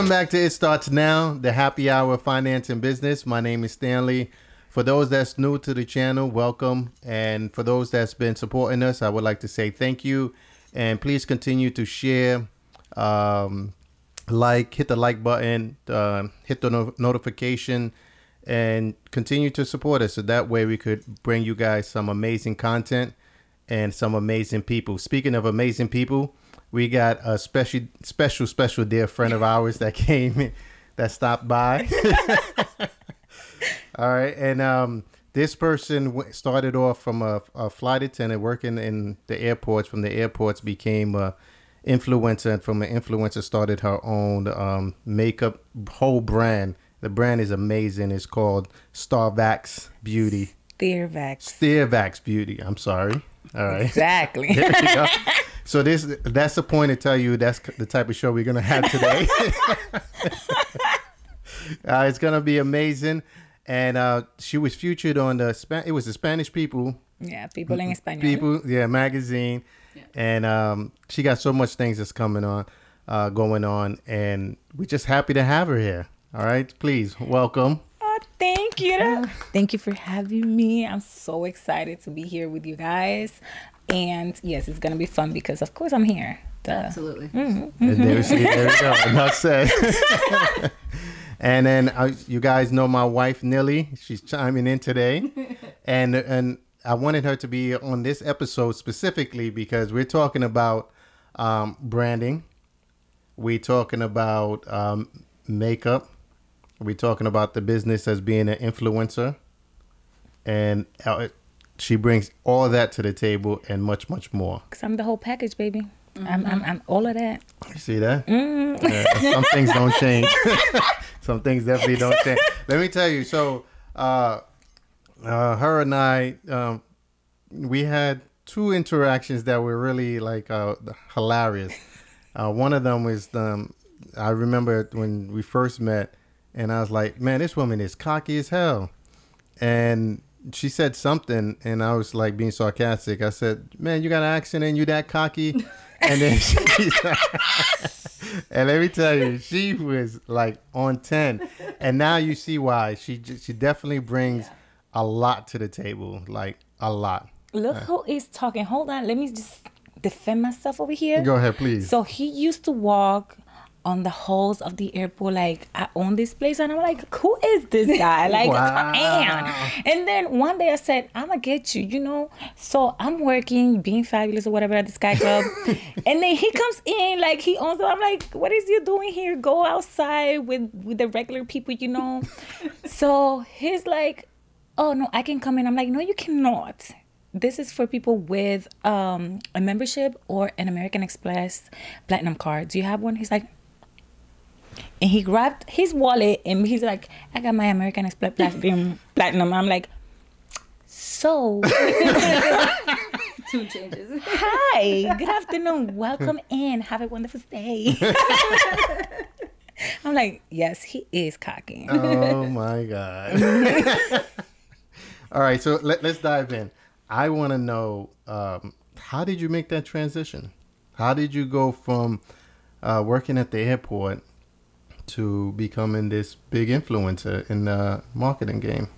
Welcome back to It Starts Now, the happy hour of finance and business. My name is Stanley. For those that's new to the channel, welcome. And for those that's been supporting us, I would like to say thank you. And please continue to share, um, like, hit the like button, uh, hit the no- notification, and continue to support us. So that way we could bring you guys some amazing content and some amazing people. Speaking of amazing people, we got a special, special, special dear friend of ours that came, that stopped by. All right, and um, this person w- started off from a, a flight attendant working in the airports. From the airports, became a influencer, and from an influencer, started her own um, makeup whole brand. The brand is amazing. It's called Starvax Beauty. Theirvax. Steervax Beauty. I'm sorry. All right. Exactly. There you go. So this that's the point to tell you that's the type of show we're gonna have today. uh, it's gonna be amazing, and uh, she was featured on the Spa- it was the Spanish People yeah, people in Spanish. People yeah magazine, yeah. and um, she got so much things that's coming on, uh, going on, and we're just happy to have her here. All right, please welcome. Thank you. Thank you for having me. I'm so excited to be here with you guys. And yes, it's gonna be fun because of course I'm here. Duh. Absolutely. And there, see, there we go. Enough said. and then uh, you guys know my wife Nilly. She's chiming in today, and and I wanted her to be on this episode specifically because we're talking about um, branding. We're talking about um, makeup. We're talking about the business as being an influencer, and uh, she brings all that to the table and much much more. Cause I'm the whole package, baby. I'm, I'm I'm all of that. You see that? Yeah, some things don't change. some things definitely don't change. Let me tell you. So, uh, uh, her and I, um, we had two interactions that were really like uh, hilarious. Uh, one of them was um, I remember when we first met, and I was like, "Man, this woman is cocky as hell," and she said something, and I was like being sarcastic. I said, "Man, you got an accent and you that cocky," and then she, and let me tell you, she was like on ten, and now you see why she she definitely brings a lot to the table, like a lot. Look uh. who is talking. Hold on, let me just defend myself over here. Go ahead, please. So he used to walk on the halls of the airport like I own this place and I'm like, who is this guy? Like Wow. man. And then one day I said, I'ma get you, you know. So I'm working, being fabulous or whatever at the Sky Club. and then he comes in like he owns it. I'm like, what is you doing here? Go outside with with the regular people, you know. so he's like, oh no, I can come in. I'm like, no, you cannot. This is for people with um, a membership or an American Express platinum card. Do you have one? He's like, and he grabbed his wallet and he's like, I got my American Express platinum. platinum. I'm like, so Tune changes. hi, good afternoon, welcome in, have a wonderful day. I'm like, yes, he is cocky. oh my god. All right, so let, let's dive in. I want to know um, how did you make that transition? How did you go from uh, working at the airport to becoming this big influencer in the marketing game?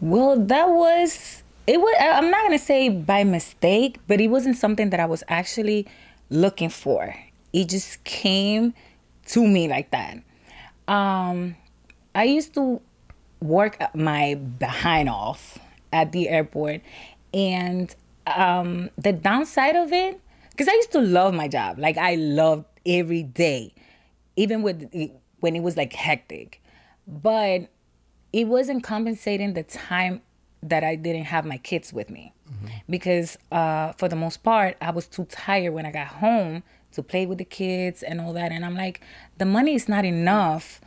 Well, that was it was I'm not going to say by mistake, but it wasn't something that I was actually looking for. It just came to me like that. Um I used to work my behind off at the airport and um the downside of it because I used to love my job. Like I loved every day. Even with when it was like hectic. But it wasn't compensating the time that I didn't have my kids with me. Because uh, for the most part, I was too tired when I got home to play with the kids and all that. And I'm like, the money is not enough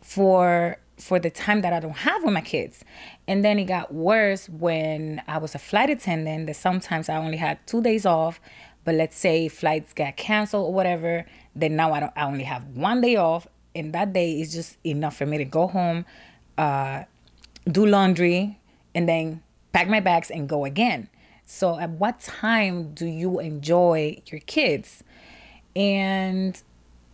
for for the time that I don't have with my kids. And then it got worse when I was a flight attendant that sometimes I only had two days off. But let's say flights got canceled or whatever, then now I don't I only have one day off. And that day is just enough for me to go home, uh, do laundry, and then pack my bags and go again. So at what time do you enjoy your kids? And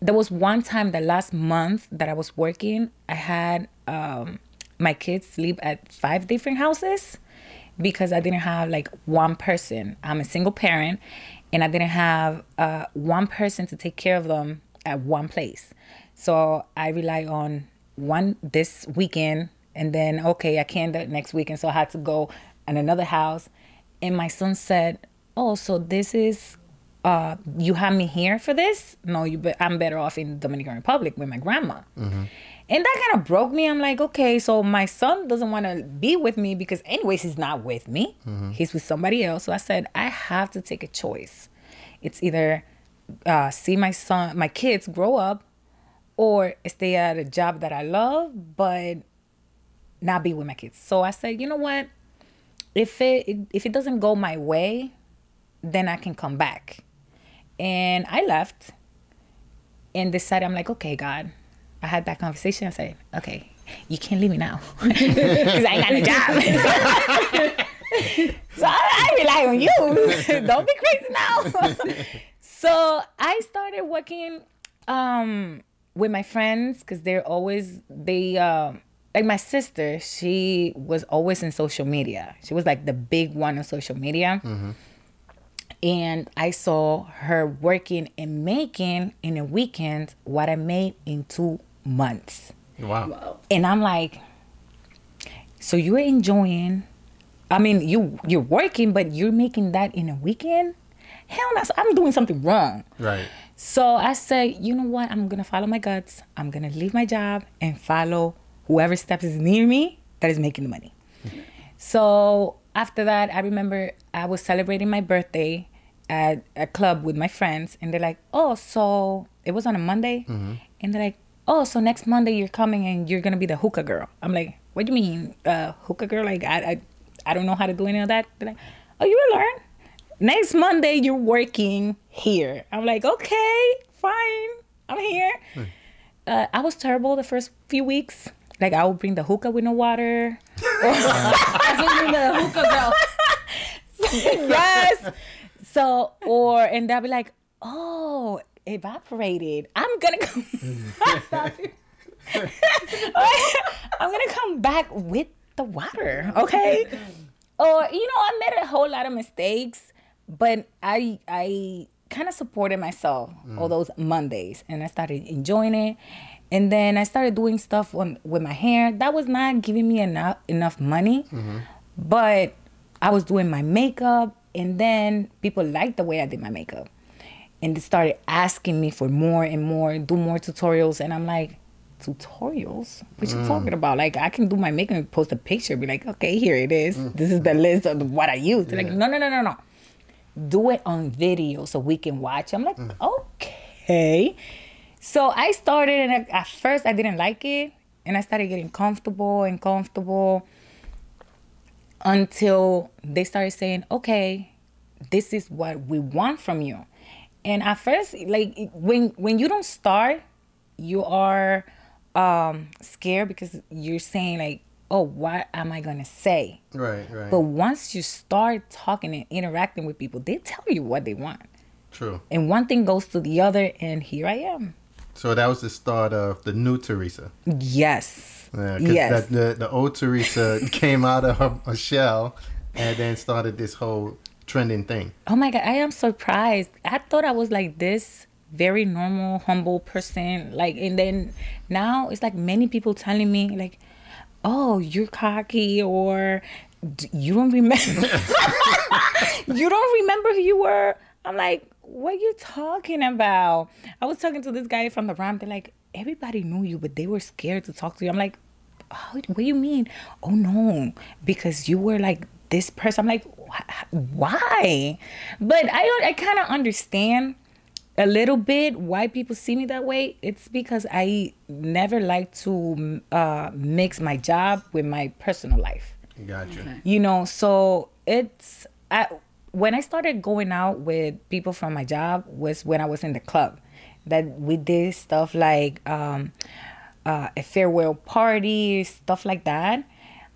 there was one time the last month that I was working, I had um, my kids sleep at five different houses because I didn't have like one person. I'm a single parent and I didn't have uh, one person to take care of them at one place. So I rely on one this weekend and then, okay, I can't next weekend. So I had to go in another house. And my son said, Oh, so this is uh, you have me here for this? No, you. Be- I'm better off in Dominican Republic with my grandma. And that kind of broke me. I'm like, okay, so my son doesn't want to be with me because, anyways, he's not with me. He's with somebody else. So I said, I have to take a choice. It's either uh, see my son, my kids grow up, or stay at a job that I love, but not be with my kids. So I said, you know what? If it if it doesn't go my way, then I can come back. And I left and decided I'm like, okay, God. I had that conversation. I said, okay, you can't leave me now because I ain't got a job. so I, I rely on you. Don't be crazy now. so I started working um, with my friends because they're always they um like my sister. She was always in social media. She was like the big one on social media and I saw her working and making in a weekend what I made in two months. Wow. And I'm like, so you're enjoying? I mean, you you're working, but you're making that in a weekend? Hell no! I'm doing something wrong. Right. So I said, you know what? I'm gonna follow my guts. I'm gonna leave my job and follow whoever steps is near me that is making the money. So after that, I remember I was celebrating my birthday at a club with my friends, and they're like, "Oh, so it was on a Monday," and they're like, "Oh, so next Monday you're coming and you're gonna be the hookah girl." I'm like, "What do you mean, uh, hookah girl? Like, I, I, I don't know how to do any of that." They're like, "Oh, you will learn." Next Monday you're working here. I'm like, okay, fine, I'm here. Uh, I was terrible the first few weeks. Like I would bring the hookah with no water. I was the hookah girl. yes. So, or and they'll be like, "Oh, evaporated. I'm gonna come. I'm gonna come back with the water, okay?" Or you know, I made a whole lot of mistakes, but I I kind of supported myself mm. all those Mondays, and I started enjoying it. And then I started doing stuff on, with my hair. That was not giving me enough enough money, mm-hmm. but I was doing my makeup, and then people liked the way I did my makeup, and they started asking me for more and more, do more tutorials, and I'm like, tutorials? What you mm. talking about? Like I can do my makeup and post a picture, be like, okay, here it is. Mm. This is the list of what I use. They're like, no, no, no, no, no. Do it on video so we can watch. I'm like, okay. So I started, and at- at first I didn't like it, and I started getting comfortable and comfortable until they started saying, "Okay, this is what we want from you." And at first, like when when you don't start, you are um scared because you're saying like, "Oh, what am I gonna say?" Right. Right. But once you start talking and interacting with people, they tell you what they want, True. and one thing goes to the other, and here I am. So that was the start of the new Teresa. Yes. Yeah, yes. that, the the old Teresa came out of her, her shell and then started this whole trending thing. Oh my god, I am surprised. I thought I was like this very normal, humble person. Like and then now it's like many people telling me like, "Oh, you're cocky," or "You don't remember." you don't remember who you were. I'm like, what are you talking about? I was talking to this guy from the ramp. They're like, everybody knew you, but they were scared to talk to you. I'm like, oh, what do you mean? Oh no, because you were like this person. I'm like, why? But I I kind of understand a little bit why people see me that way. It's because I never like to uh, mix my job with my personal life Gotcha. you know so it's I, when i started going out with people from my job was when i was in the club that we did stuff like um, uh, a farewell party stuff like that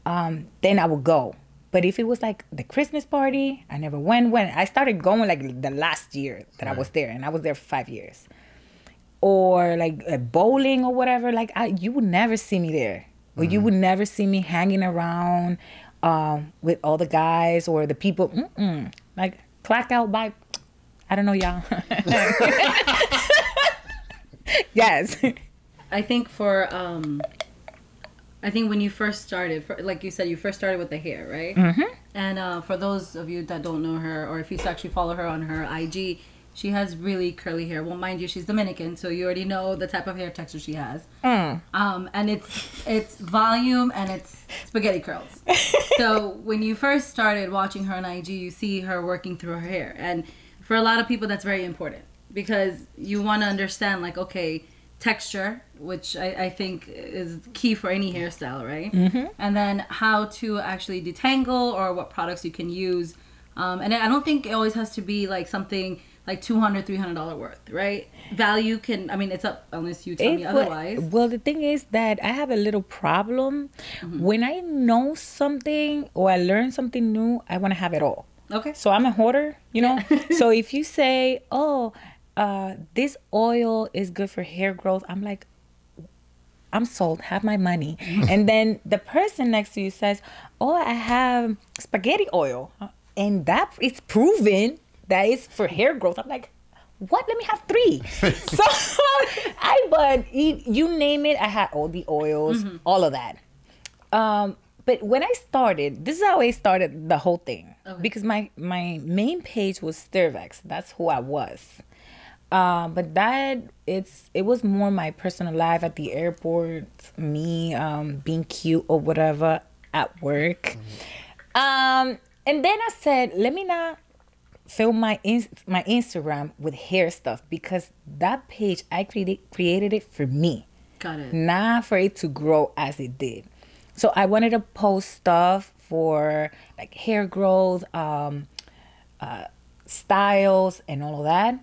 um, then i would go but if it was like the christmas party i never went when i started going like the last year that i was there and i was there for five years or like uh, bowling or whatever, like I, you would never see me there, or you would never see me hanging around um, with all the guys or the people. Mm-mm. Like clack out by, I don't know, y'all. yes. I think for um, I think when you first started, like you said, you first started with the hair, right? Mm-hmm. And uh, for those of you that don't know her, or if you actually follow her on her IG, she has really curly hair. Well, mind you, she's Dominican, so you already know the type of hair texture she has. Um, and it's it's volume and it's spaghetti curls. so when you first started watching her on IG, you see her working through her hair, and for a lot of people, that's very important because you want to understand, like, okay, texture, which I, I think is key for any hairstyle, right? Mm-hmm. And then how to actually detangle or what products you can use. Um, and I don't think it always has to be like something like $200, $300 worth right value can i mean it's up unless you tell me It wa- otherwise well, the thing is that I have a little problem. When I know something or I learn something new, I want to have it all. okay So I'm a hoarder, you know. so if you say, "Oh, uh, this oil is good for hair growth," I'm like, "I'm sold. Have my money." and then the person next to you says, "Oh, I have spaghetti oil," and that it's proven that it's for hair growth. I'm like. What? Let me have three. so I but you, you name it, I had all the oils, all of that. Um, but when I started, this is how I started the whole thing because my my main page was Stirvex. That's who I was. Um, but that it's it was more my personal life at the airport, me um, being cute or whatever at work. Um, and then I said, let me not film my ins- my Instagram with hair stuff because that page I created created it for me got it not for it to grow as it did. So I wanted to post stuff for like hair growth, um, uh, styles, and all of that.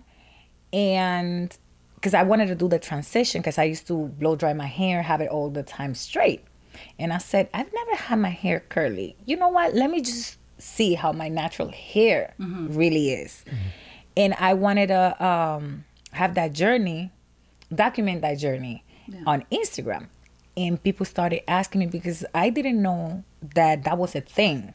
And because I wanted to do the transition, because I used to blow dry my hair, have it all the time straight. And I said, I've never had my hair curly. You know what? Let me just see how my natural hair really is. And I wanted to um, have that journey document that journey on Instagram. And people started asking me because I didn't know that that was a thing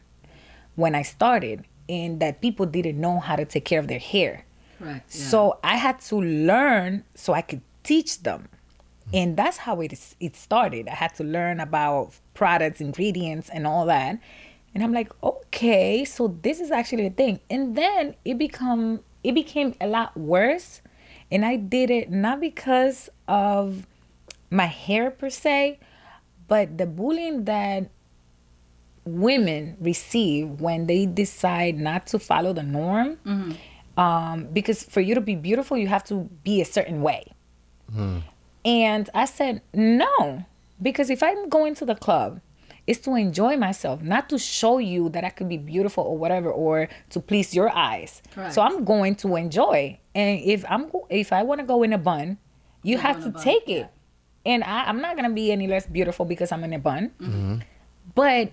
when I started and that people didn't know how to take care of their hair. Correct yeah. So I had to learn so I could teach them. And that's how it is, it started. I had to learn about products, ingredients, and all that. And I'm like, okay, so this is actually a thing. And then it become it became a lot worse. And I did it not because of my hair per se, but the bullying that women receive when they decide not to follow the norm. Mm-hmm. Um, because for you to be beautiful, you have to be a certain way. And I said, no, because if I'm going to the club, it's to enjoy myself, not to show you that I could be beautiful or whatever, or to please your eyes. Correct. So I'm going to enjoy. And if I'm if I want to go in a bun, you have to a bun, take yeah. it. And I, I'm not gonna be any less beautiful because I'm in a bun. But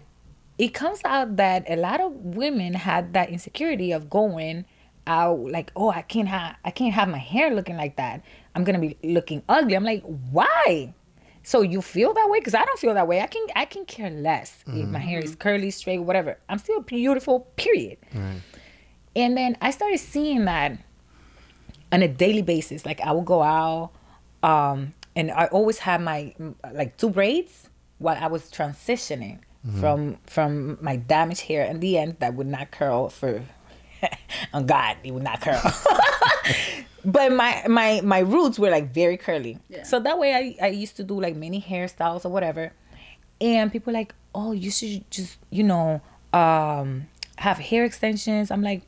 it comes out that a lot of women had that insecurity of going out like, oh, I can't have I can't have my hair looking like that. I'm gonna be looking ugly. I'm like, why? So you feel that way? Because I don't feel that way. I can I can care less if my hair is curly, straight, whatever. I'm still beautiful. Period. And then I started seeing that on a daily basis. Like I would go out, um, and I always had my like two braids while I was transitioning from from my damaged hair in the end that would not curl for on God, it would not curl. but my my my roots were like very curly. Yeah. So that way I, I used to do like many hairstyles or whatever. And people were like, Oh, you should just, you know, um have hair extensions. I'm like,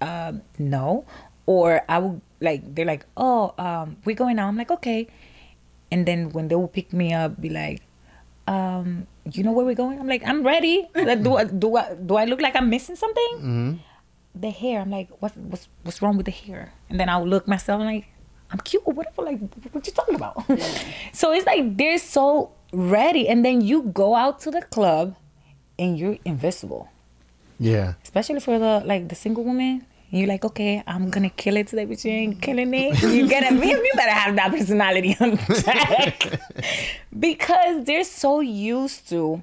um, no. Or I would like they're like, Oh, um, we're going out. I'm like, okay. And then when they will pick me up, be like, um, you know where we're going? I'm like, I'm ready. Like, do I do I do I look like I'm missing something? The hair. I'm like, what's what's what's wrong with the hair? And then I'll look myself. I'm like, I'm cute or whatever. Like, what you talking about? so it's like they're so ready, and then you go out to the club, and you're invisible Yeah. especially for the like the single woman You're like, okay, I'm gonna kill it today, but you ain't killing it. You gotta be, you better have that personality on check. because they're so used to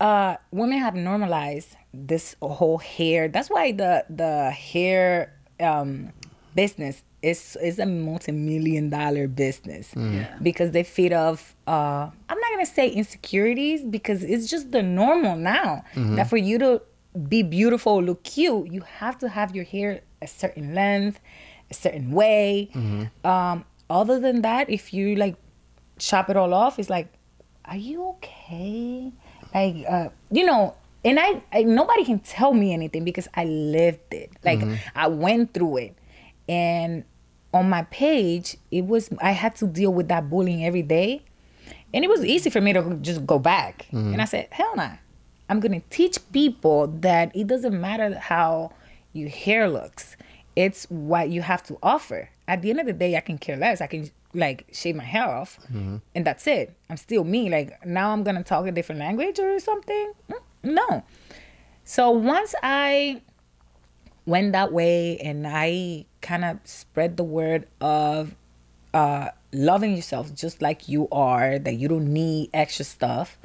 uh women have normalized this whole hair. That's why the the hair um business is is a multi-million dollar business. Yeah. Because they feed off uh I'm not gonna say insecurities because it's just the normal now. That for you to be beautiful, look cute, you have to have your hair a certain length, a certain way. Um, other than that, if you like chop it all off, it's like, are you okay? Like, uh, you know, and I, I nobody can tell me anything because I lived it. Like mm-hmm. I went through it, and on my page, it was I had to deal with that bullying every day, and it was easy for me to just go back. Mm-hmm. And I said, hell nah. I'm gonna teach people that it doesn't matter how your hair looks. It's what you have to offer. At the end of the day, I can care less. I can like shave my hair off, mm-hmm. and that's it. I'm still me. Like now, I'm gonna talk a different language or something. Mm, No. So once I went that way, and I kind of spread the word of uh, loving yourself just like you are, that you don't need extra stuff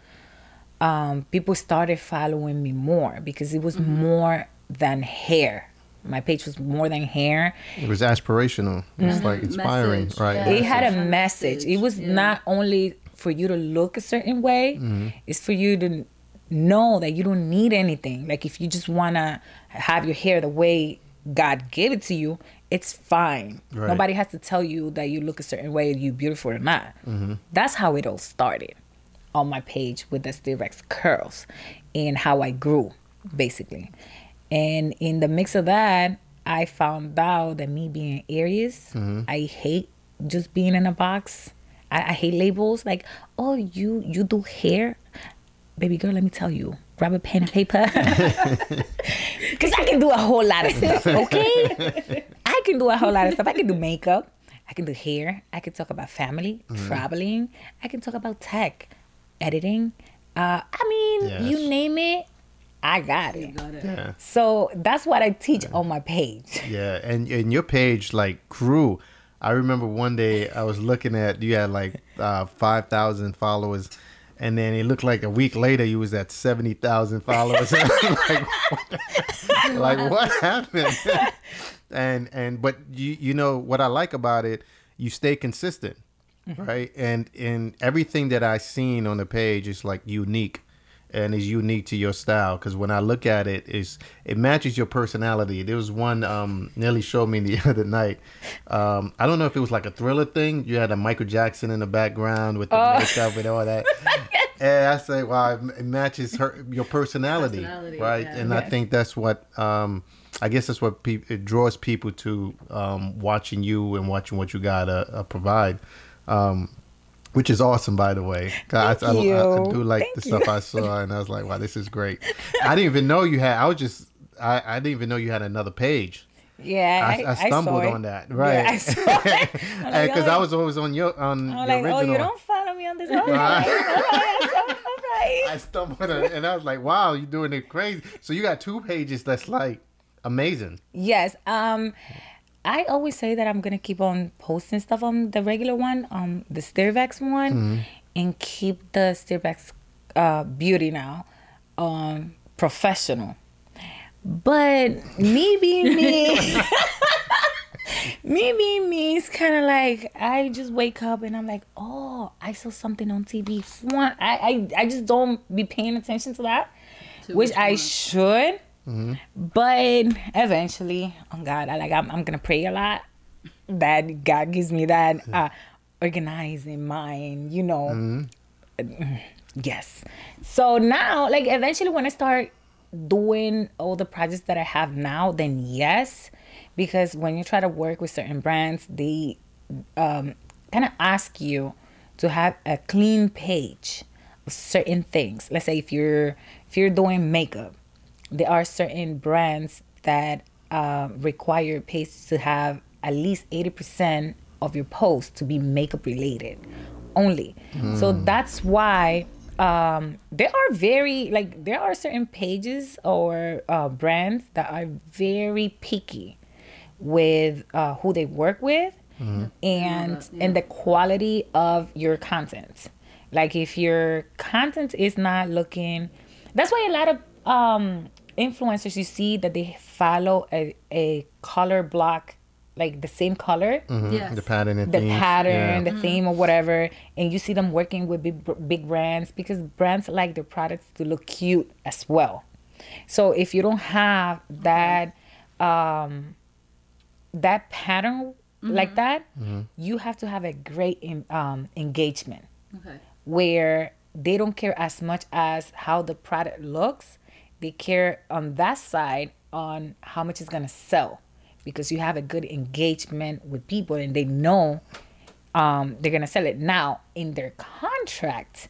um, people started following me more because it was more than hair. My page was more than hair. It was aspirational. It's like inspiring, Message, right? yeah. It had a Message. message. It was Yeah. not only for you to look a certain way, it's for you to know that you don't need anything. Like if you just want to have your hair the way God gave it to you, it's fine. Right. Nobody has to tell you that you look a certain way, you beautiful or not. Mm-hmm. That's how it all started on my page with the Styrex curls and how I grew, basically. And in the mix of that, I found out that me being Aries, mm-hmm. I hate just being in a box. I, I hate labels like, oh, you you do hair, baby girl. Let me tell you, grab a pen and paper, because I can do a whole lot of stuff. Okay, I can do a whole lot of stuff. I can do makeup. I can do hair. I can talk about family, traveling. I can talk about tech, editing. Uh, I mean, Yes. you name it, I got it. Got it. Yeah. So that's what I teach on my page. Yeah, and and your page like grew. I remember one day I was looking at you had like uh, five thousand followers, and then it looked like a week later you was at seventy thousand followers. like, what, like what happened? and and but you you know what I like about it, you stay consistent, mm-hmm. right? And and everything that I seen on the page is like unique and is unique to your style because when I look at it, is it matches your personality. There was one um, Nelly showed me the other night. Um, I don't know if it was like a thriller thing. You had a Michael Jackson in the background with the makeup and all that. and I say, wow, it matches her your personality, Personality, right? yeah. And I think that's what um, I guess that's what pe- it draws people to um, watching you and watching what you gotta uh, provide. Um, which is awesome, by the way. 'Cause I, I, Thank I, I do like Thank the you. stuff I saw, and I was like, "Wow, this is great." I didn't even know you had. I was just, I, I didn't even know you had another page. Yeah, I, I stumbled on that, right? I saw it. I'm like, Because I was always on your on I'm the like, original. oh, you don't follow me on this. All right, all right, all right. I stumbled on, it and I was like, "Wow, you're doing it crazy." So you got two pages that's like amazing. Yes. Um, I always say that I'm gonna keep on posting stuff on the regular one, um, the Stirvex one, and keep the Stirvex uh, beauty now, um, professional. But me being me, me being me is kind of like I just wake up and I'm like, oh, I saw something on TV. Fwan- I I, I just don't be paying attention to that, To which which I one? Should. But eventually, oh God, I like I'm, I'm gonna pray a lot that God gives me that uh, organizing mind, you know. Yes. So now, like eventually, when I start doing all the projects that I have now, then yes, because when you try to work with certain brands, they um, kind of ask you to have a clean page of certain things. Let's say if you're if you're doing makeup, there are certain brands that uh, require your page to have at least 80% of your posts to be makeup related only. So that's why um, there are very like there are certain pages or uh, brands that are very picky with uh, who they work with and that, yeah. and the quality of your content. Like if your content is not looking, that's why a lot of um, influencers you see that they follow a, a color block, like the same color, Yes. The pattern and the themes. pattern, Yeah. the theme, or whatever, and you see them working with big big brands because brands like their products to look cute as well. So if you don't have that um, that pattern like that, you have to have a great em- um, engagement Okay. where they don't care as much as how the product looks. They care on that side on how much it's gonna sell because you have a good engagement with people and they know um, they're gonna sell it. Now in their contract,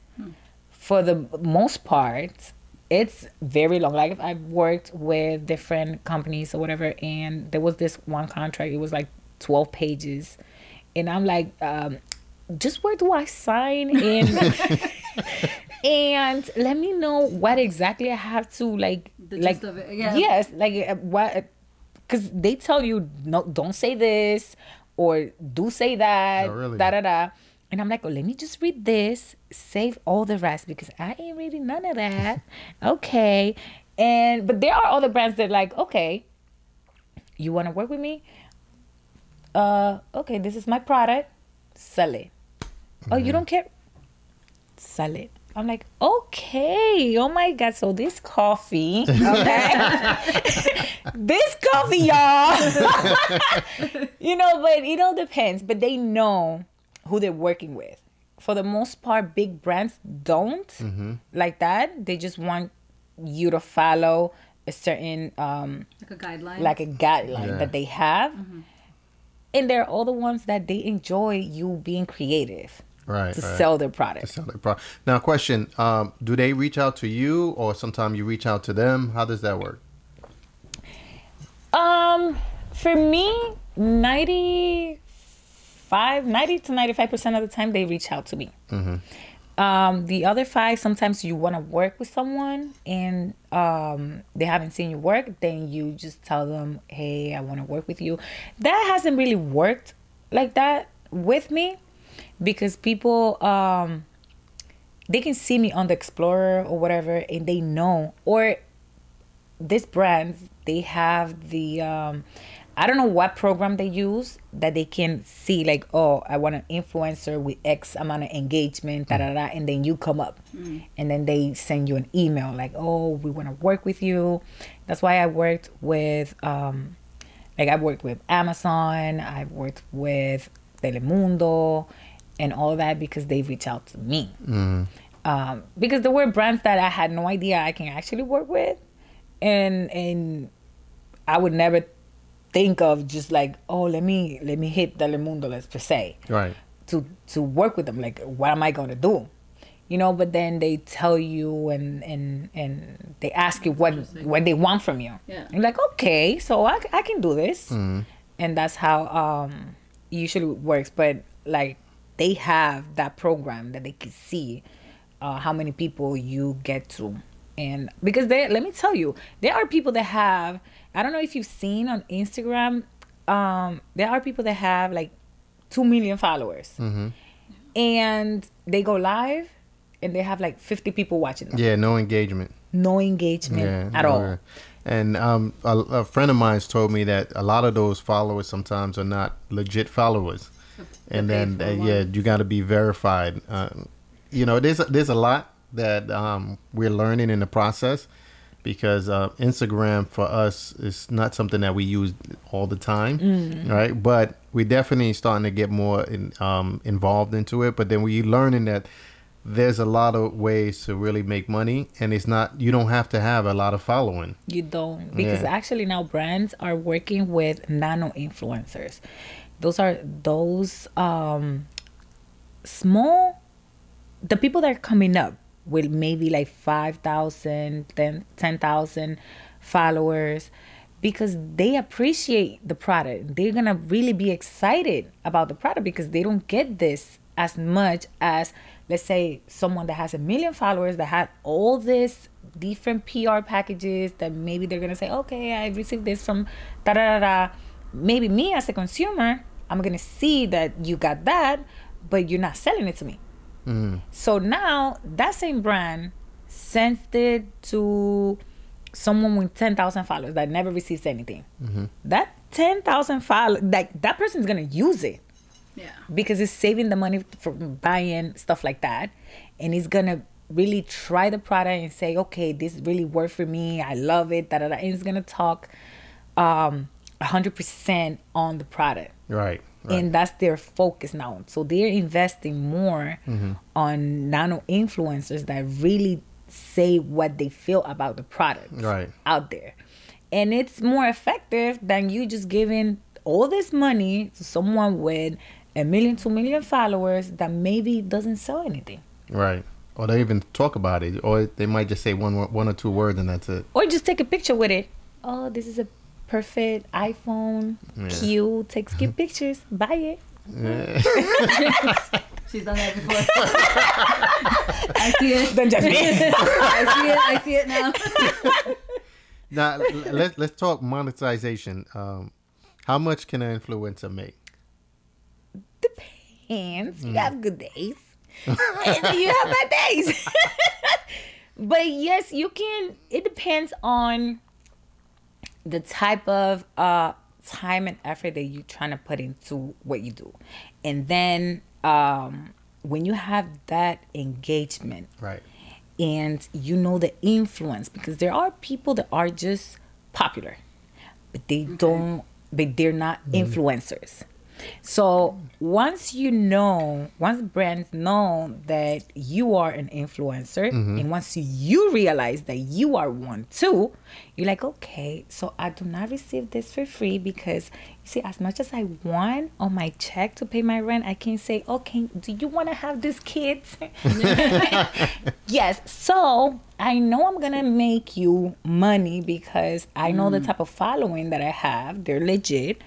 for the most part, it's very long. Like if I've worked with different companies or whatever, and there was this one contract. It was like twelve pages, and I'm like, um, just where do I sign? And and let me know what exactly I have to like. The like of it, yeah. Yes, like uh, what? Because they tell you no, don't say this or do say that. Oh, really? Da da da. And I'm like, oh, let me just read this, save all the rest because I ain't reading none of that. okay. And but there are other brands that like, okay, you want to work with me? Uh, okay, this is my product. Sell it. Oh, you don't care? Sell it. I'm like, okay. Oh my god. So this coffee, okay, this coffee, y'all. you know, but it all depends. But they know who they're working with. For the most part, big brands don't like that. They just want you to follow a certain um, Like a guideline. like a guideline Yeah. that they have. And they're all the ones that they enjoy you being creative Right. to right. sell their product. To sell their product. Now, question: um, Do they reach out to you, or sometimes you reach out to them? How does that work? Um, for me, 95, 90 to 95% of the time, they reach out to me. Um, the other five, sometimes you want to work with someone and um, they haven't seen your work, then you just tell them, hey, I want to work with you. That hasn't really worked like that with me because people, um, they can see me on the Explorer or whatever and they know, or these brands they have the um I don't know what program they use that they can see like oh I want an influencer with X amount of engagement da da da and then you come up. And then they send you an email like oh we want to work with you. That's why I worked with um like I've worked with Amazon I've worked with Telemundo and all that because they reach out to me um, because there were brands that I had no idea I can actually work with, and and I would never think of just like oh let me let me hit Telemundo let's per se Right. to to work with them like what am I going to do, you know? But then they tell you and and and they ask you what what they want from you. Yeah. You're like okay, so I, I can do this, and that's how um usually works. But like they have that program that they can see uh, how many people you get to and because they let me tell you there are people that have i don't know if you've seen on instagram um there are people that have like 2 million followers and they go live and they have like 50 people watching them Yeah. No engagement. no engagement Yeah. at all. And um, a, a friend of mine's told me that a lot of those followers sometimes are not legit followers, and then uh, yeah, you got to be verified. Um, you know, there's a, there's a lot that um, we're learning in the process because uh, Instagram for us is not something that we use all the time, right? But we're definitely starting to get more in, um, involved into it. But then we're learning that there's a lot of ways to really make money, and it's not you don't have to have a lot of following. You don't because Yeah. actually now brands are working with nano influencers. Those are those um small the people that are coming up with maybe like 5,000, 10 10,000 followers because they appreciate the product. They're going to really be excited about the product because they don't get this as much as let's say someone that has a million followers that had all this different PR packages that maybe they're gonna say, okay, I received this from da da da da. Maybe me as a consumer, I'm gonna see that you got that, but you're not selling it to me. So now that same brand sends it to someone with 10,000 followers that never receives anything. That 10,000 followers, like that person's gonna use it Yeah. because it's saving the money from buying stuff like that and he's gonna really try the product and say okay this really worked for me i love it da, da, da. and he's gonna talk um 100% on the product Right. Right. and that's their focus now so they're investing more mm-hmm. on nano influencers that really say what they feel about the product Right. out there and it's more effective than you just giving all this money to someone with a million two million followers that maybe doesn't sell anything Right. Or they even talk about it, or they might just say one one or two words and that's it. or just take a picture with it oh this is a perfect iphone Yeah. cute takes good pictures buy it She's done that before. I see it. don't judge me I see it. I see it now. Now let's let's talk monetization. Um, how much can an influencer make? depends. You have good days. and you have bad days. but yes, you can it depends on the type of uh time and effort that you're trying to put into what you do. And then um when you have that engagement Right. and you know the influence because there are people that are just popular but they don't but they're not influencers so once you know once brands know that you are an influencer mm-hmm. and once you realize that you are one too you're like okay so i do not receive this for free because you see as much as i want on my check to pay my rent i can say okay do you want to have this kids yes so i know i'm gonna make you money because i know the mm. type of following that i have. They're legit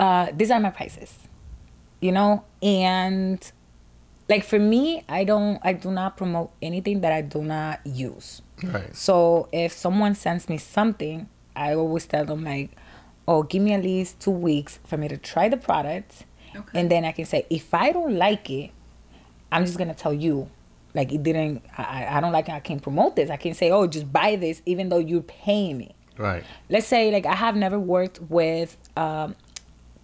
uh these are my prices you know and like for me i don't i do not promote anything that i do not use Right. so if someone sends me something i always tell them like oh give me at least two weeks for me to try the product Okay. and then i can say if i don't like it i'm just gonna tell you like it didn't i, I don't like it i can't promote this i can't say oh just buy this even though you're paying me Right. let's say like I have never worked with um,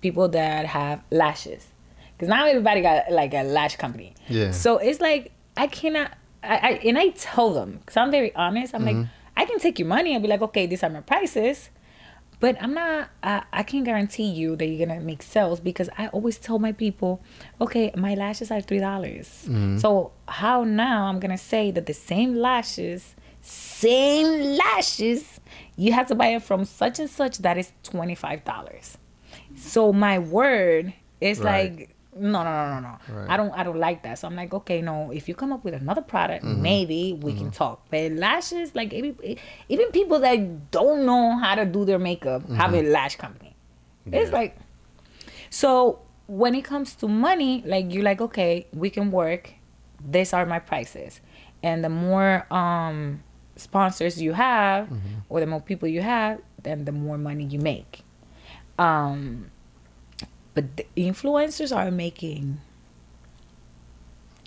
people that have lashes because now everybody got like a lash company. Yeah. So it's like I cannot. I, I and I tell them because I'm very honest. I'm like mm-hmm. I can take your money and be like, okay, these are my prices. But I'm not. I, I can guarantee you that you're gonna make sales because I always tell my people, okay, my lashes are three dollars. Mm-hmm. So how now I'm gonna say that the same lashes, same lashes, you have to buy it from such and such that is twenty five dollars. So my word is Right. like no no no no no. Right. I don't I don't like that. So I'm like okay no. If you come up with another product, mm-hmm. maybe we can mm-hmm. talk. But lashes like even even people that don't know how to do their makeup mm-hmm. have a lash company. It's like so when it comes to money, like you're like okay we can work. These are my prices, and the more um sponsors you have or the more people you have, then the more money you make. Um, but the influencers are making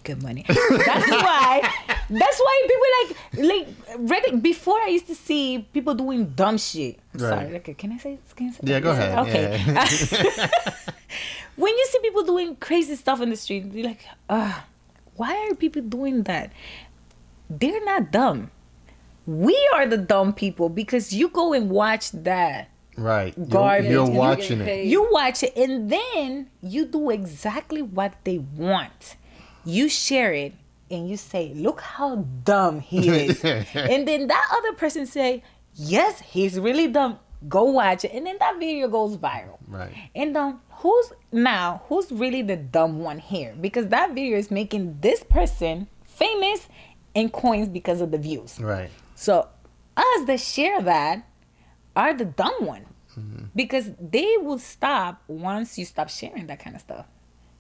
good money. That's why. That's why people like like regu- before I used to see people doing dumb shit. Sorry, Right. okay, can I say? Can I say Yeah, go ahead. Okay. when you see people doing crazy stuff in the street, you're like, Ugh, why are people doing that? They're not dumb. We are the dumb people because you go and watch that. Right. You're, Garbage. you're you're watching getting it. You watch it and then you do exactly what they want. You share it and you say, "Look how dumb he is," and then that other person say, "Yes, he's really dumb." Go watch it, and then that video goes viral. Right. And um, who's now? Who's really the dumb one here? Because that video is making this person famous and coins because of the views. Right. So us that share that are the dumb one. Because they will stop once you stop sharing that kind of stuff.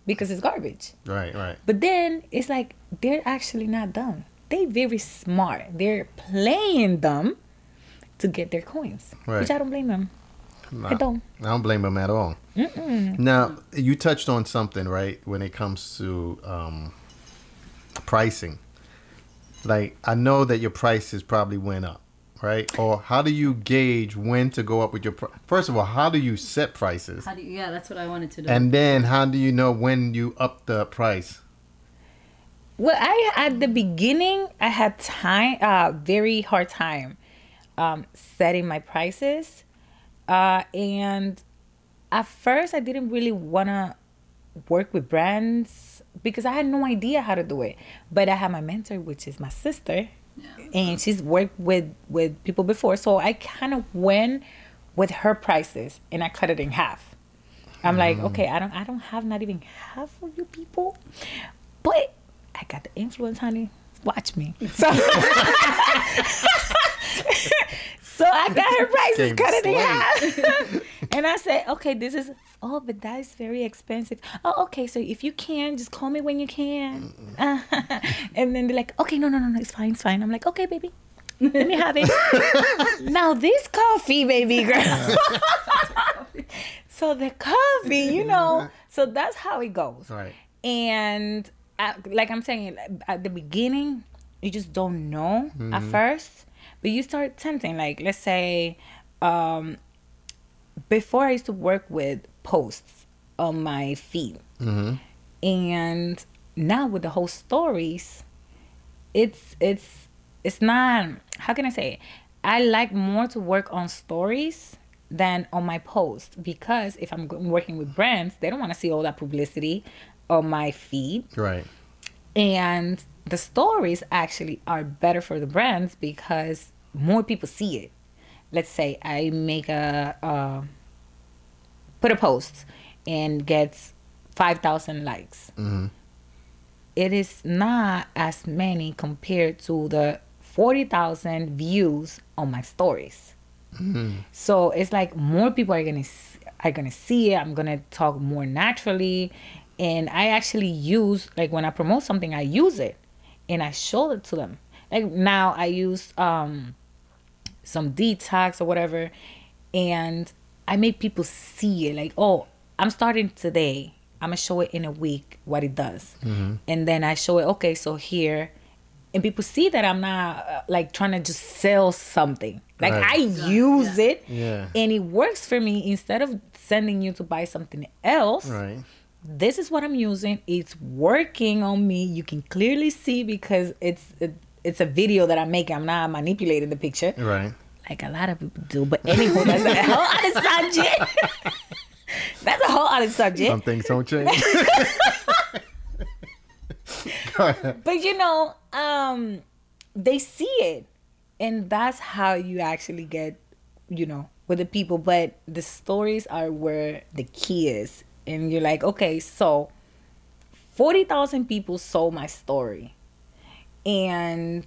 Because it's garbage. Right. Right. But then it's like they're actually not dumb. They very smart. They're playing dumb to get their coins. Which I don't blame them. I don't. I don't blame them at all. Now, you touched on something, right? When it comes to um, pricing, like I know that your prices probably went up, right? Or how do you gauge when to go up with your? Pr- First of all, how do you set prices? How do you, yeah, that's what I wanted to do. And then how do you know when you up the price? Well, I at the beginning I had time, uh, very hard time, um, setting my prices, uh, and at first I didn't really wanna work with brands because I had no idea how to do it. But I had my mentor, which is my sister, and she's worked with with people before, so I kind of went with her prices and I cut it in half. I'm like, mm. okay, I don't I don't have not even half of you people, but I got the influence, honey. Watch me. So, so I got her prices Game cut it in half. and I said, okay, this is oh, but that is very expensive. Oh, okay, so if you can, just call me when you can. and then they're like, okay, no, no, no, no, it's fine, it's fine. I'm like, okay, baby. Let me have it. now this coffee, baby girl. so the coffee, you know. So that's how it goes. Right. And at, like I'm saying, at the beginning, you just don't know at first, but you start tempting. Like let's say, um, before I used to work with posts on my feed, mm-hmm. and now with the whole stories, it's it's it's not. How can I say? It? I like more to work on stories than on my post because if I'm working with brands, they don't want to see all that publicity on my feed Right. and the stories actually are better for the brands because more people see it let's say i make a uh, put a post and gets 5000 likes. It is not as many compared to the 40000 views on my stories. So it's like more people are gonna are gonna see it. I'm gonna talk more naturally, and I actually use like when I promote something, I use it, and I show it to them. Like now, I use um some detox or whatever, and I make people see it. Like, oh, I'm starting today. I'm gonna show it in a week what it does, and then I show it. Okay, so here, and people see that I'm not uh, like trying to just sell something. Like Right. I use it, Yeah. and it works for me. Instead of sending you to buy something else, Right. this is what I'm using. It's working on me. You can clearly see because it's it, it's a video that I'm making. I'm not manipulating the picture Right. like a lot of people do. But anyway, that's a whole other subject. that's a whole other subject. Some things don't change. But you know, um, they see it, and that's how you actually get, you know, with the people. But the stories are where the key is, and you're like, okay, so forty thousand people saw my story, and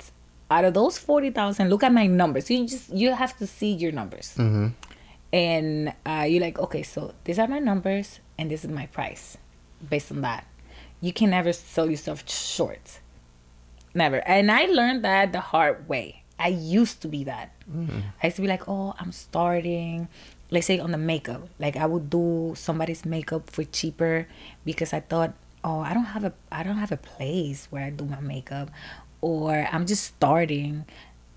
out of those forty thousand, look at my numbers. You just you have to see your numbers, and uh, you're like, okay, so these are my numbers, and this is my price, based on that. You can never sell yourself short. Never. And I learned that the hard way. I used to be that. I used to be like, oh, I'm starting. Let's say on the makeup. Like I would do somebody's makeup for cheaper because I thought, oh, I don't have a I don't have a place where I do my makeup. Or I'm just starting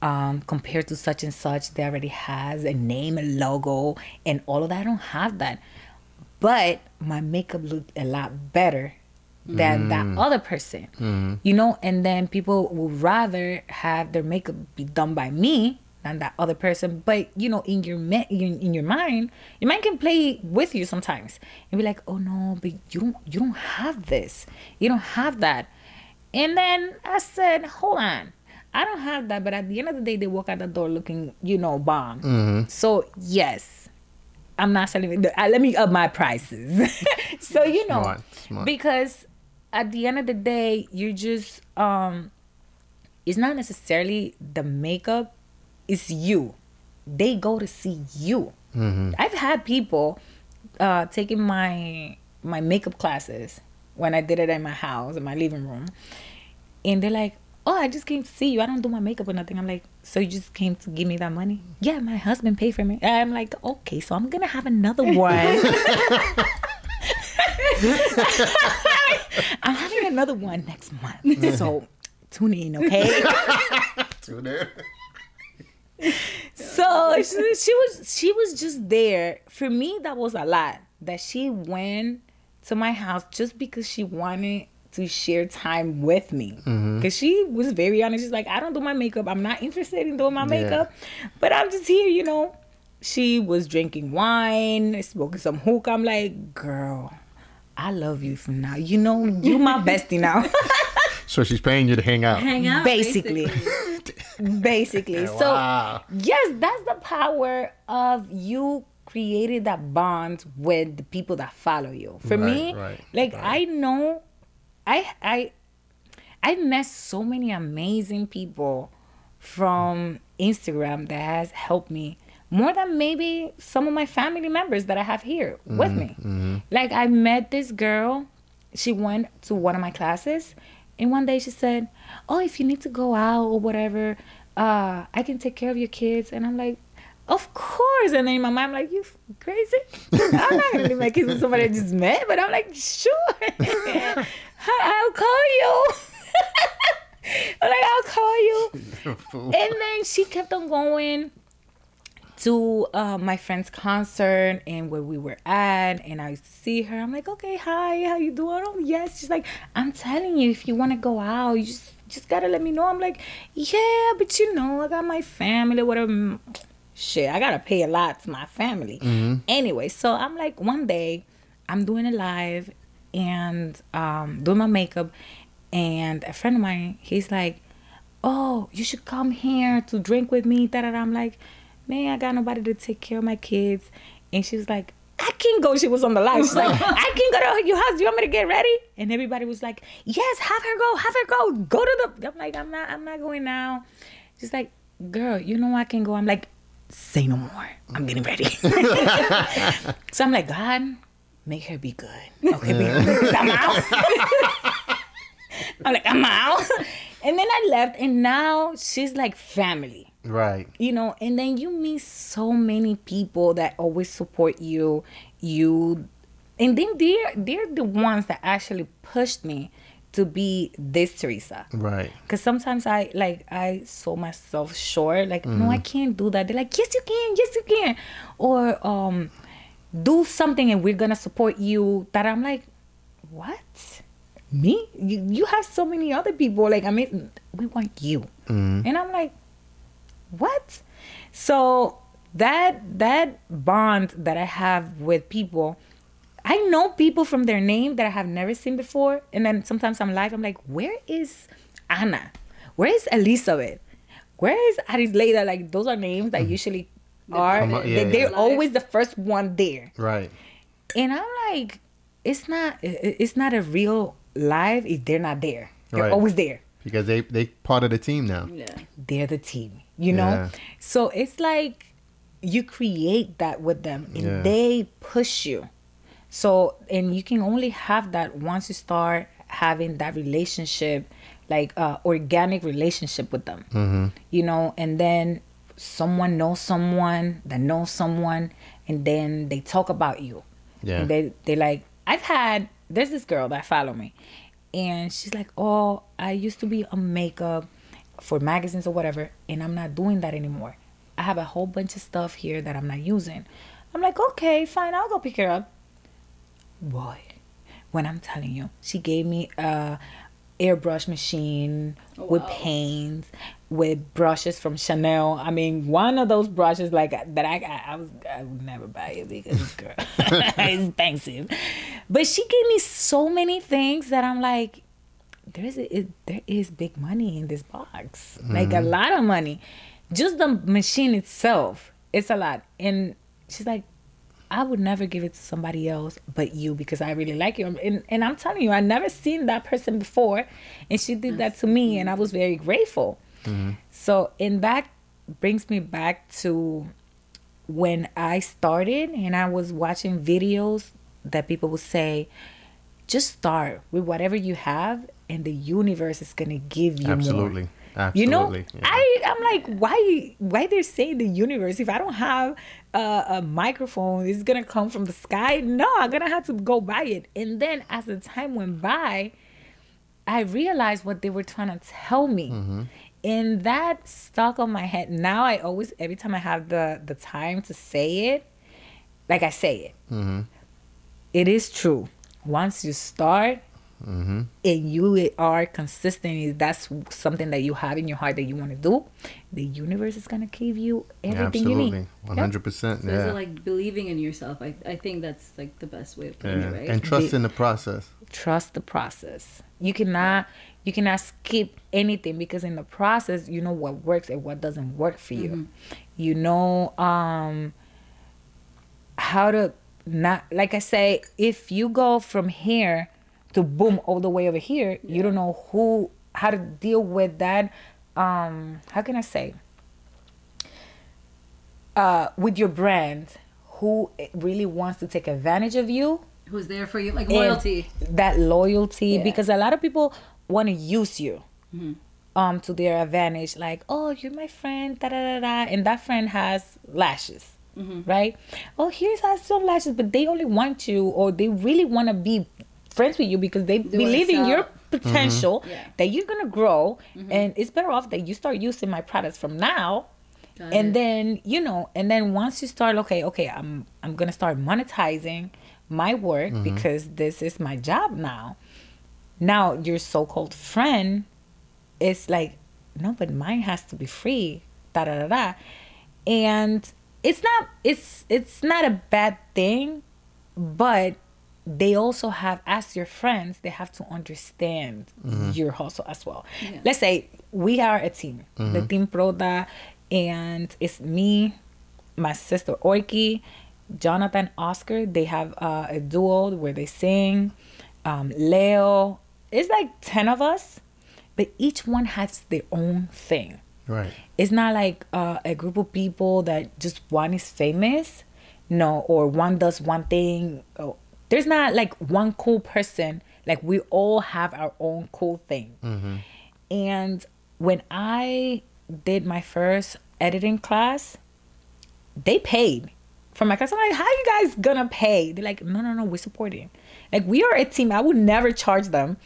um, compared to such and such. They already has a name, a logo, and all of that. I don't have that. But my makeup looked a lot better than that other person. You know, and then people would rather have their makeup be done by me than that other person. But you know, in your ma- in, in your mind, your mind can play with you sometimes and be like, "Oh no, but you don't you don't have this. You don't have that." And then I said, "Hold on." I don't have that, but at the end of the day, they walk out the door looking, you know, bomb. So yes, I'm not selling it. Let me up my prices. so you know, Smart, smart. because at the end of the day, you're just um, it's not necessarily the makeup, it's you. They go to see you. I've had people uh, taking my my makeup classes when I did it in my house in my living room, and they're like, oh, I just came to see you. I don't do my makeup or nothing. I'm like, so you just came to give me that money? Yeah, my husband paid for me. I'm like, okay, so I'm gonna have another one. I'm having another one next month. So tune in, okay? Tune in. So she, she was she was just there. For me, that was a lot. That she went to my house just because she wanted to share time with me. Because Mm-hmm. she was very honest. She's like, I don't do my makeup. I'm not interested in doing my Yeah. makeup. But I'm just here, you know. She was drinking wine, smoking some hookah. I'm like, girl, I love you from now. You know, you my bestie now. So she's paying you to hang out. Hang out. Basically. Basically. So wow. yes, that's the power of you created that bond with the people that follow you. For me, Right, right, like right. I know I I I met so many amazing people from Instagram that has helped me more than maybe some of my family members that I have here with mm, me. Mm-hmm. Like I met this girl, she went to one of my classes, and one day she said, "Oh, if you need to go out or whatever, uh, I can take care of your kids." And I'm like, "Of course!" And then in my mind, I'm like, "You crazy? I'm not gonna leave my kids with somebody I just met." But I'm like, "Sure, I'll call you." I'm like, "I'll call you." And then she kept on going to uh, my friend's concert and where we were at and I used to see her. I'm like, okay, hi, how you doing? Oh yes. She's like, I'm telling you, if you wanna go out, you just just gotta let me know. I'm like, yeah, but you know, I got my family, whatever. Shit, I gotta pay a lot to my family. Anyway, so I'm like, one day I'm doing a live and um, doing my makeup, and a friend of mine, he's like, oh, you should come here to drink with me. Da, da. I'm like, man, I got nobody to take care of my kids. And she was like, I can go. She was on the live. She's like, I can go to your house. Do you want me to get ready? And everybody was like, yes, have her go, have her go. Go to the. I'm like, I'm not, I'm not going now. She's like, girl, you know I can go. I'm like, say no more. I'm getting mm. ready. so I'm like, God, make her be good. Okay, be good. I'm out. I'm like, I'm out. And then I left, and now she's like family, Right. you know. And then you meet so many people that always support you. You, and then they're they're the ones that actually pushed me to be this Teresa. Right. Cause sometimes I like I saw myself short. Like, no, I can't do that. They're like, yes, you can, yes, you can, or um, do something and we're gonna support you. That I'm like, what? Me? You, you have so many other people. Like, I mean, we want you, and I'm like, what? So that that bond that I have with people. I know people from their name that I have never seen before. And then sometimes I'm live, I'm like, where is Anna? Where is Elizabeth? Where is Arisleda? Like, those are names that mm-hmm. usually are, Come on, they- yeah, they're yeah. always the first one there. Right. And I'm like, it's not, it's not a real live if they're not there. They're Right. always there Because they they part of the team now. Yeah. they're the team, you know? Yeah. So it's like you create that with them and Yeah. they push you. So, and you can only have that once you start having that relationship, like uh, organic relationship with them, Mm-hmm. you know, and then someone knows someone that knows someone, and then they talk about you. Yeah. And they, they like, I've had, there's this girl that follow me, and she's like, oh, I used to be a makeup for magazines or whatever, and I'm not doing that anymore. I have a whole bunch of stuff here that I'm not using. I'm like, okay, fine, I'll go pick her up. Boy, when I'm telling you, she gave me a airbrush machine oh, with wow. paints, with brushes from Chanel. I mean, one of those brushes like that I I, I was I would never buy it because girl, it's expensive. But she gave me so many things that I'm like, there's a, it, there is big money in this box, like a mm-hmm. lot of money. Just the machine itself, it's a lot. And she's like, I would never give it to somebody else but you because I really like you. And, and I'm telling you, I never seen that person before, and she did that to me, and I was very grateful. Mm-hmm. So, and that brings me back to when I started and I was watching videos that people would say, just start with whatever you have and the universe is gonna give you more. Absolutely. Absolutely. You know, yeah. I I'm like, why why they're saying the universe? If I don't have a, a microphone, it's gonna come from the sky. No, I'm gonna have to go buy it. And then as the time went by, I realized what they were trying to tell me. Mm-hmm. And that stuck on my head. Now I always every time I have the the time to say it, like I say it. Mm-hmm. It is true. Once you start Mm-hmm. and you are consistent, that's something that you have in your heart that you want to do, the universe is gonna give you everything you need. One hundred percent. So Yeah. it like believing in yourself? I, I think that's like the best way of putting yeah. it, right? And trust in the process. Trust the process. You cannot you cannot skip anything because in the process you know what works and what doesn't work for you. You know um how to not like I say, if you go from here to boom all the way over here, you don't know who how to deal with that um how can I say uh with your brand who really wants to take advantage of you Who's there for you? Like loyalty. that loyalty Yeah. because a lot of people want to use you um to their advantage like oh you're my friend da da da da and that friend has lashes right oh here's has some lashes but they only want you or they really want to be friends with you because they, wanna believe in your potential mm-hmm. Yeah. that you're gonna grow mm-hmm. and it's better off that you start using my products from now Got and it. then you know and then once you start okay okay i'm i'm gonna start monetizing my work mm-hmm. because this is my job now. Now your so-called friend is like no but mine has to be free da da da da. And it's not it's it's not a bad thing but they also have as your friends they have to understand your hustle as well. Yeah. let's say we are a team the team proda and it's me my sister orky jonathan oscar. They have uh, a duo where they sing um, leo. It's like 10 of us but each one has their own thing. Right. it's not like uh, a group of people that just one is famous no or one does one thing there's not like one cool person. Like we all have our own cool thing. Mm-hmm. And when i did my first editing class they paid for my class. I'm like how you guys gonna pay? They're like no no no we're supporting. Like we are a team. I would never charge them.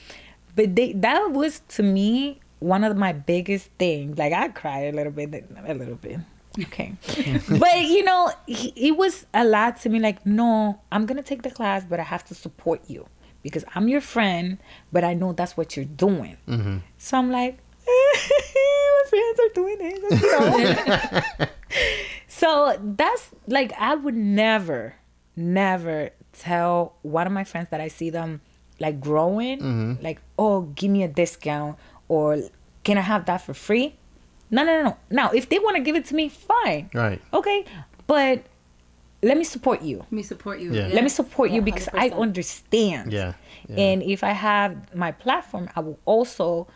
But they that was to me one of my biggest things like i cried a little bit a little bit okay. But you know he- it was a lot to me like no i'm gonna take the class but i have to support you because i'm your friend but i know that's what you're doing. Mm-hmm. So i'm like my friends are doing it you know? so that's like i would never never tell one of my friends that i see them like growing mm-hmm. like oh give me a discount or can i have that for free no no no no now if they want to give it to me fine Right. okay but let me support you Let me support you. Yeah. let me support you Yeah, because I 100%. understand. Yeah, yeah. And if I have my platform, I will also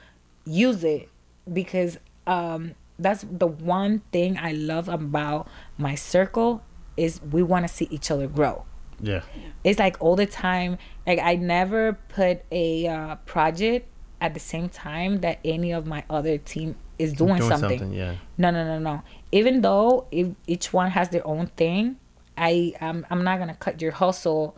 use it because um, that's the one thing I love about my circle is we want to see each other grow. Yeah. It's like all the time. Like I never put a uh, project at the same time that any of my other team is doing, Doing something. something, yeah. No, no, no, no. Even though if each one has their own thing, I I'm, I'm not gonna cut your hustle.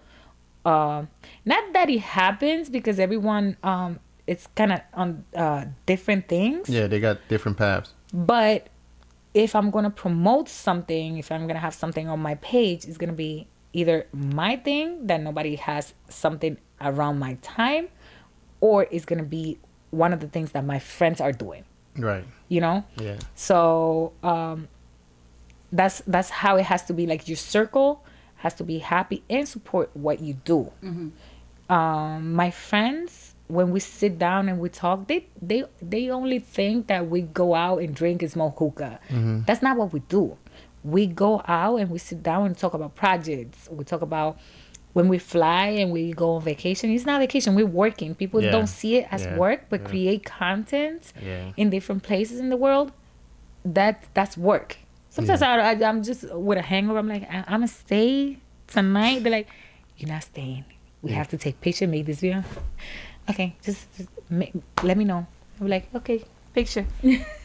Um, not that it happens because everyone um it's kind of on uh different things. Yeah, they got different paths. But if I'm gonna promote something, if I'm gonna have something on my page, it's gonna be either my thing that nobody has something around my time, or it's gonna be one of the things that my friends are doing. Right. You know. Yeah. So um, that's that's how it has to be. Like your circle has to be happy and support what you do. Um, my friends, when we sit down and we talk, they they they only think that we go out and drink and smoke hookah. That's not what we do. We go out and we sit down and talk about projects. We talk about when we fly and we go on vacation. It's not vacation. We're working. People Yeah. don't see it as Yeah. work, but Yeah. create content Yeah. in different places in the world, that that's work. Sometimes I, I I'm just with a hangover. I'm like I, I'm gonna stay tonight. They're like, you're not staying. We have to take picture, make this video. okay, just, just ma- let me know. I'm like, okay, picture.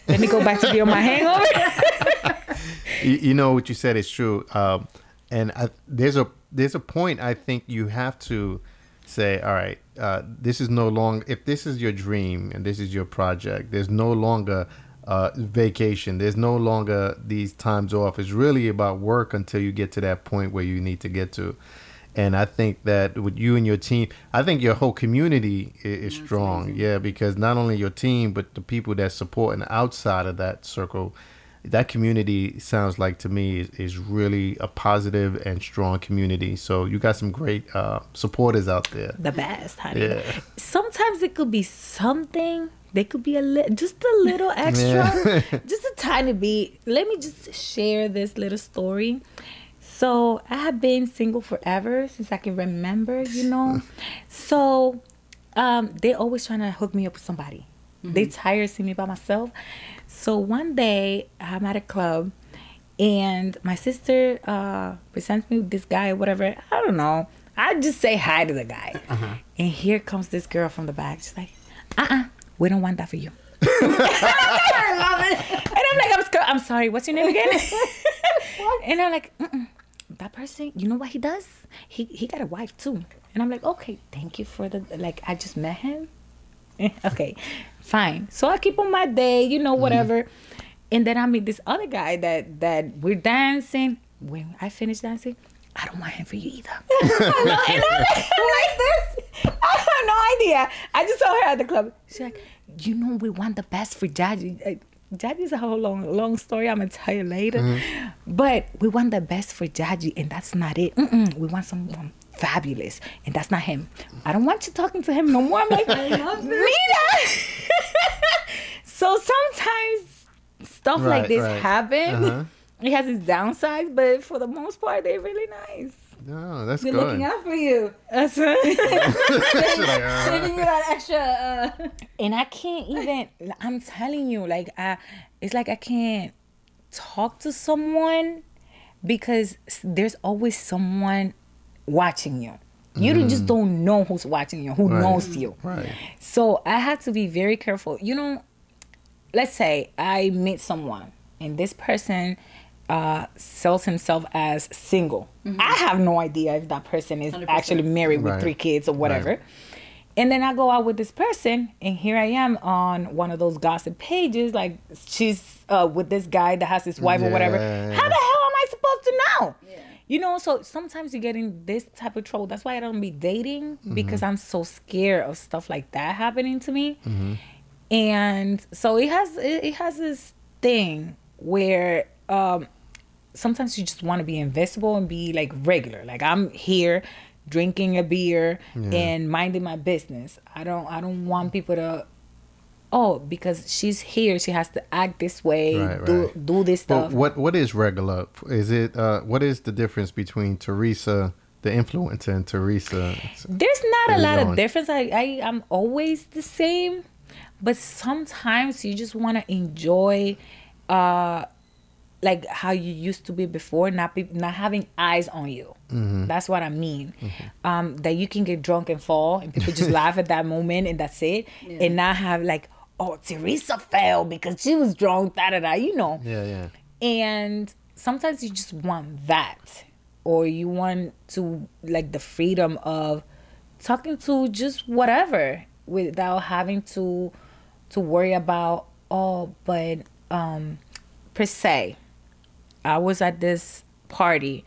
let me go back to be on my hangover. you, you know what you said is true um, and I, there's a there's a point i think you have to say all right uh, this is no longer if this is your dream and this is your project there's no longer uh, vacation. There's no longer these times off. It's really about work until you get to that point where you need to get to. And i think that with you and your team i think your whole community is, is strong. yeah because not only your team but the people that support and outside of that circle that community sounds like to me is, is really a positive and strong community. So you got some great uh, supporters out there. the best, honey. Yeah. Sometimes it could be something. They could be a little, just a little extra, just a tiny bit. Let me just share this little story. So I have been single forever since I can remember, you know. so um, they always trying to hook me up with somebody. They tired of seeing me by myself. So one day I'm at a club and my sister uh, presents me with this guy or whatever. I don't know. I just say hi to the guy. And here comes this girl from the back. She's like, uh uh we don't want that for you. And I'm like, I'm, sc- I'm sorry, what's your name again? and I'm like, Mm-mm. that person, you know what he does? He he got a wife too. And I'm like, okay, thank you for the like. I just met him. okay, fine. So I keep on my day, you know, whatever. And then I meet this other guy that that we're dancing. When I finish dancing, I don't want him for you either. I know, and I'm like, I'm like this. I have no idea. I just saw her at the club. She's like, you know, we want the best for Jaji. Uh, Jaji's a whole long, long story. I'm gonna tell you later. But we want the best for Jaji, and that's not it. Mm-mm. We want someone fabulous, and that's not him. I don't want you talking to him no more. I'm like, Mina. so sometimes stuff like this right. happen. Uh-huh. It has its downsides, but for the most part, they're really nice. No, that's They're good. looking out for you. That's Like, uh, Saving you that extra. Uh, and I can't even. I'm telling you, like I, it's like I can't talk to someone because there's always someone watching you. You don't- just don't know who's watching you, who Right. knows you. Right. So I have to be very careful. You know, let's say I meet someone and this person uh, sells himself as single. I have no idea if that person is 100%. actually married with Right. three kids or whatever. Right. And then I go out with this person, and here I am on one of those gossip pages. Like she's uh, with this guy that has his wife or whatever. How the hell am I supposed to know? You know, so sometimes you get in this type of trouble. That's why I don't be dating because I'm so scared of stuff like that happening to me. And so it has it, it has this thing where um sometimes you just want to be invisible and be like regular. Like I'm here drinking a beer and minding my business. I don't I don't want people to oh because she's here she has to act this way, Right, do right. do this But stuff. what what is regular? Is it uh what is the difference between Teresa, the influencer, and Teresa? There's not a you lot of difference. I, I I'm always the same, but sometimes you just want to enjoy, uh, like how you used to be before, not be not having eyes on you. Mm-hmm. That's what I mean. Um, that you can get drunk and fall, and people just laugh at that moment, and that's it, and not have like, oh, Teresa fell because she was drunk. Da da da. You know. Yeah, yeah. And sometimes you just want that. Or you want to like the freedom of talking to just whatever without having to to worry about oh but um per se I was at this party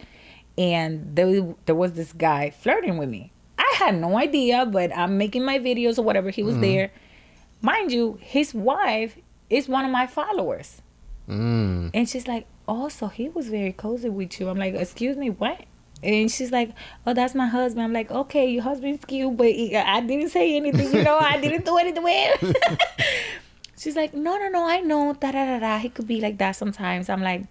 and there there was this guy flirting with me. I had no idea, but I'm making my videos or whatever. He was there. Mind you, his wife is one of my followers. Mm. And she's like, Oh, so he was very cozy with you. I'm like, Excuse me, what? And she's like, Oh, that's my husband. I'm like, Okay, your husband's cute, but he- I didn't say anything, you know, I didn't do anything weird. she's like, No, no, no, I know. Da da da da. He could be like that sometimes. I'm like,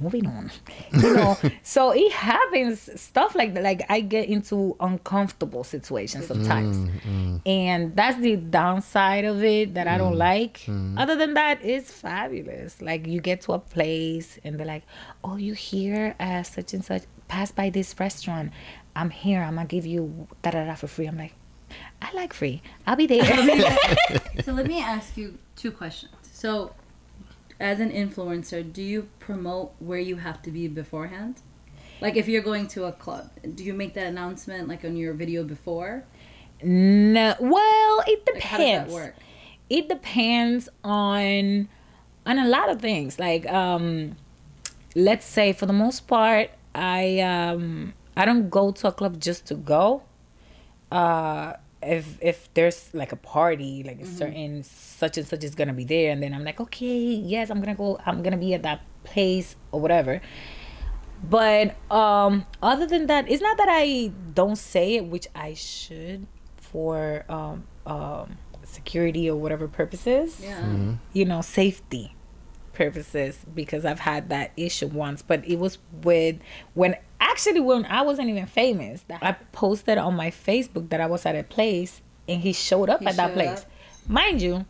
moving on. You know so it happens stuff like that like i get into uncomfortable situations mm, sometimes. Mm. and that's the downside of it that i don't mm, like. other than that it's fabulous. Like you get to a place and they're like oh you here at such and such? Pass by this restaurant. I'm here. I'm gonna give you da da da for free. I'm like I like free. I'll be there. so let me ask you two questions. So, as an influencer, do you promote where you have to be beforehand? Like if you're going to a club, do you make that announcement like on your video before? no, well, it Like how does that depends. work? it depends on on a lot of things like um let's say for the most part i um i don't go to a club just to go uh if if there's like a party like a certain such and such is gonna be there and then i'm like okay yes i'm gonna go i'm gonna be at that place or whatever. But um other than that it's not that i don't say it which i should for um um security or whatever purposes. Yeah. you know safety purposes because i've had that issue once but it was with when actually when i wasn't even famous i posted on my facebook that i was at a place and he showed up He at that place up? mind you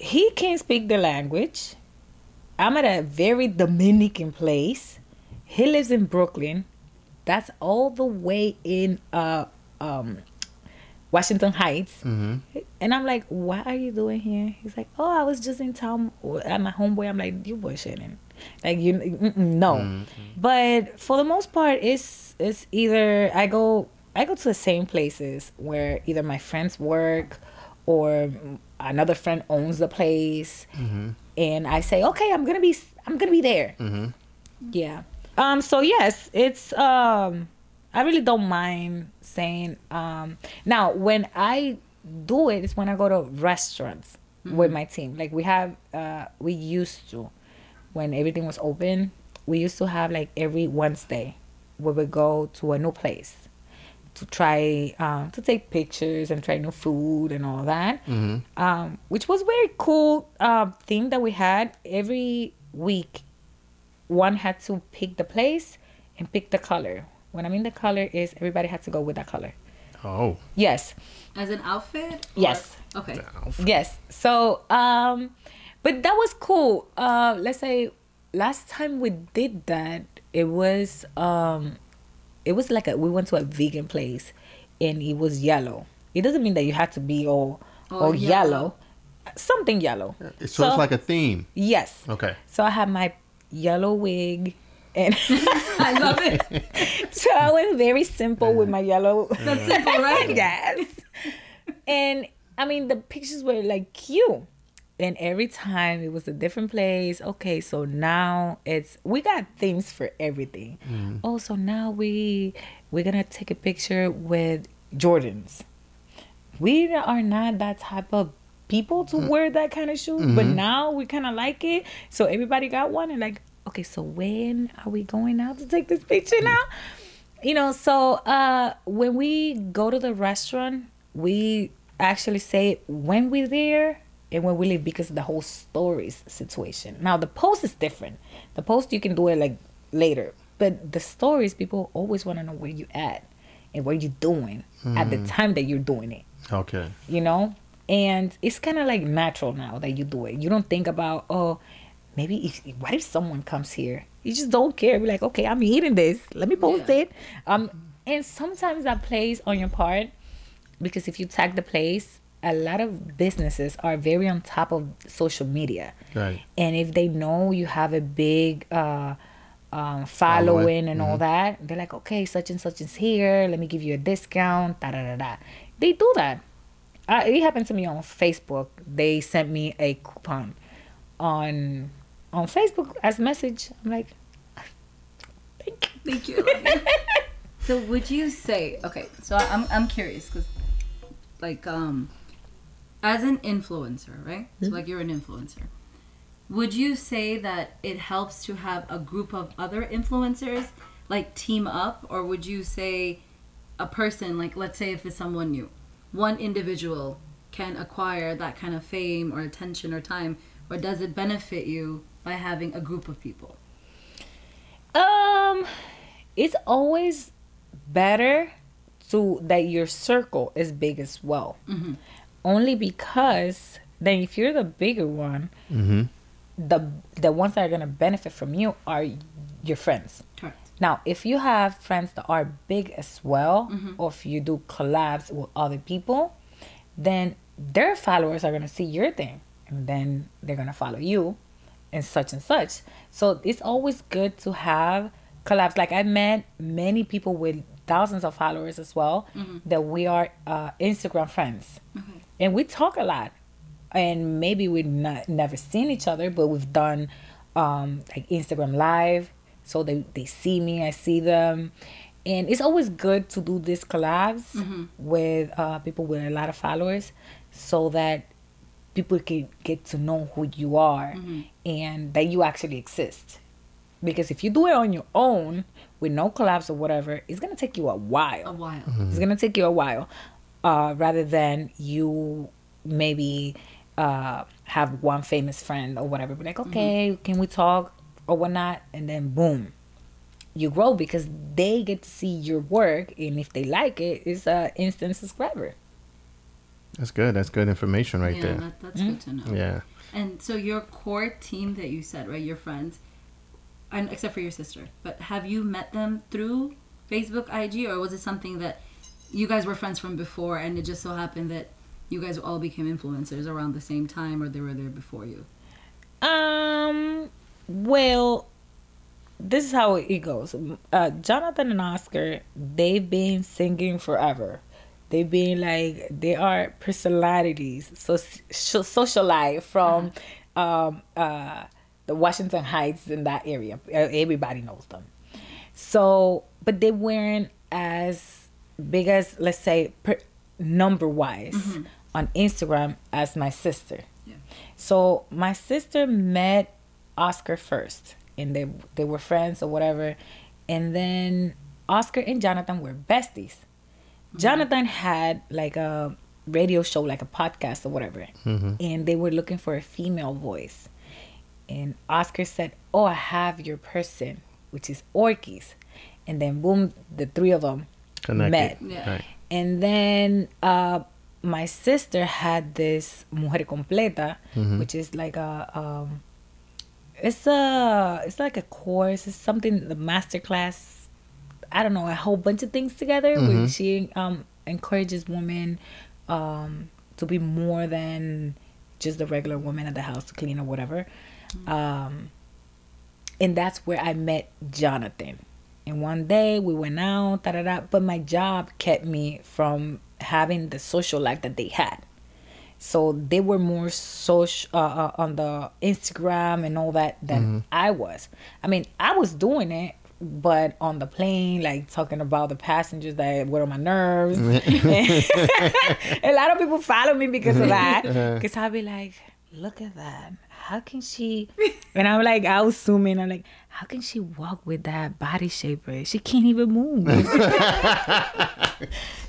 he can't speak the language. I'm at a very dominican place. He lives in brooklyn. That's all the way in uh um washington heights and I'm like, what are you doing here? He's like, oh, I was just in town at my homeboy. I'm like, you bullshitting. Like, you, no. But for the most part, it's, it's either I go, I go to the same places where either my friends work or another friend owns the place. And I say, okay, I'm going to be, I'm going to be there. Yeah. Um. So yes, it's um. I really don't mind saying um. Now when I do it's when I go to restaurants with my team. Like we have uh, we used to, when everything was open, we used to have like every Wednesday, we would go to a new place to try um, to take pictures and try new food and all that um, which was very cool uh, thing that we had every week one had to pick the place and pick the color when i mean the color is everybody had to go with that color Oh. yes As an outfit? Or- Yes. Okay. Yes. So, um, but that was cool. Uh, let's say last time we did that, it was um, it was like a we went to a vegan place, and it was yellow. It doesn't mean that you had to be all All all yellow. yellow. Something yellow. So, it's like a theme. yes. Okay. So I had my yellow wig. And I love it. so I went very simple with my yellow. That's simple, right? yes. And I mean, the pictures were like cute. And every time it was a different place. Okay, so now it's we got themes for everything. Mm. Oh, so now we we're gonna take a picture with Jordans. We are not that type of people to mm. wear that kind of shoes, but mm-hmm. now we kind of like it. So everybody got one, and like, okay, so when are we going out to take this picture now? you know so uh when we go to the restaurant we actually say when we're there and when we leave because of the whole stories situation. Now the post is different. The post you can do it like later. But the stories people always want to know where you at and what you're doing at the time that you're doing it. Okay. you know? And it's kind of like natural now that you do it. You don't think about oh maybe if what if someone comes here you just don't care be like okay i'm eating this let me post Yeah. it um and sometimes that plays on your part because if you tag the place a lot of businesses are very on top of social media Right. and if they know you have a big uh, um, following and all that, they're like, okay, such and such is here. Let me give you a discount. Da da da da. They do that. Uh, it happened to me on Facebook. They sent me a coupon on on Facebook as a message. I'm like, thank you. Thank you. so would you say okay? So I'm I'm curious because like um as an influencer, right? So like you're an influencer. Would you say that it helps to have a group of other influencers like team up or would you say a person like let's say if it's someone new, one individual can acquire that kind of fame or attention or time or does it benefit you by having a group of people? Um, it's always better to that your circle is big as well. Only because then if you're the bigger one, Mm-hmm. the the ones that are gonna benefit from you are your friends. Correct. Now, if you have friends that are big as well, Mm-hmm. or if you do collabs with other people, then their followers are gonna see your thing, and then they're gonna follow you, and such and such. So it's always good to have collabs. Like I met many people with thousands of followers as well that we are uh, Instagram friends, and we talk a lot. And maybe we've not never seen each other, but we've done um, like Instagram live, so they they see me, I see them, and it's always good to do these collabs with uh, people with a lot of followers, so that people can get to know who you are and that you actually exist. Because if you do it on your own with no collabs or whatever, it's gonna take you a while. A while. It's gonna take you a while, uh, rather than you maybe uh, have one famous friend or whatever. Be like, okay, can we talk or whatnot, and then boom, you grow because they get to see your work, and if they like it, it's an instant subscriber. That's good. That's good information right yeah, there. that, that's good to know. Yeah. And so your core team that you said, right, your friends, and except for your sister, but have you met them through Facebook, IG, or was it something that you guys were friends from before, and it just so happened that you guys all became influencers around the same time, or they were there before you? Um, well, this is how it goes. Uh, Jonathan and Oscar, they've been singing forever. They've been like they are personalities, so, so socialite from um, uh, the Washington Heights in that area. Everybody knows them. So, but they weren't as big as let's say per, number wise on Instagram as my sister. Yeah. So my sister met Oscar first, and they they were friends or whatever, and then Oscar and Jonathan were besties. Jonathan had like a radio show, like a podcast or whatever, and they were looking for a female voice. And Oscar said, "Oh, I have your person, which is Orkies," and then boom, the three of them Connected. met. Yeah. Right. And then uh, my sister had this Mujer Completa, which is like a um, it's a it's like a course. It's something the master class. I don't know a whole bunch of things together. Where she um, encourages women um, to be more than just the regular woman at the house to clean or whatever. Um, and that's where I met Jonathan. And one day we went out, da da da. But my job kept me from having the social life that they had. So they were more social uh, uh, on the Instagram and all that than I was. I mean, I was doing it, but on the plane, like talking about the passengers that were on my nerves. a lot of people follow me because of that. Because I'll be like, look at that. How can she? And I'm like, I was zooming. I'm like, how can she walk with that body shaper? She can't even move. like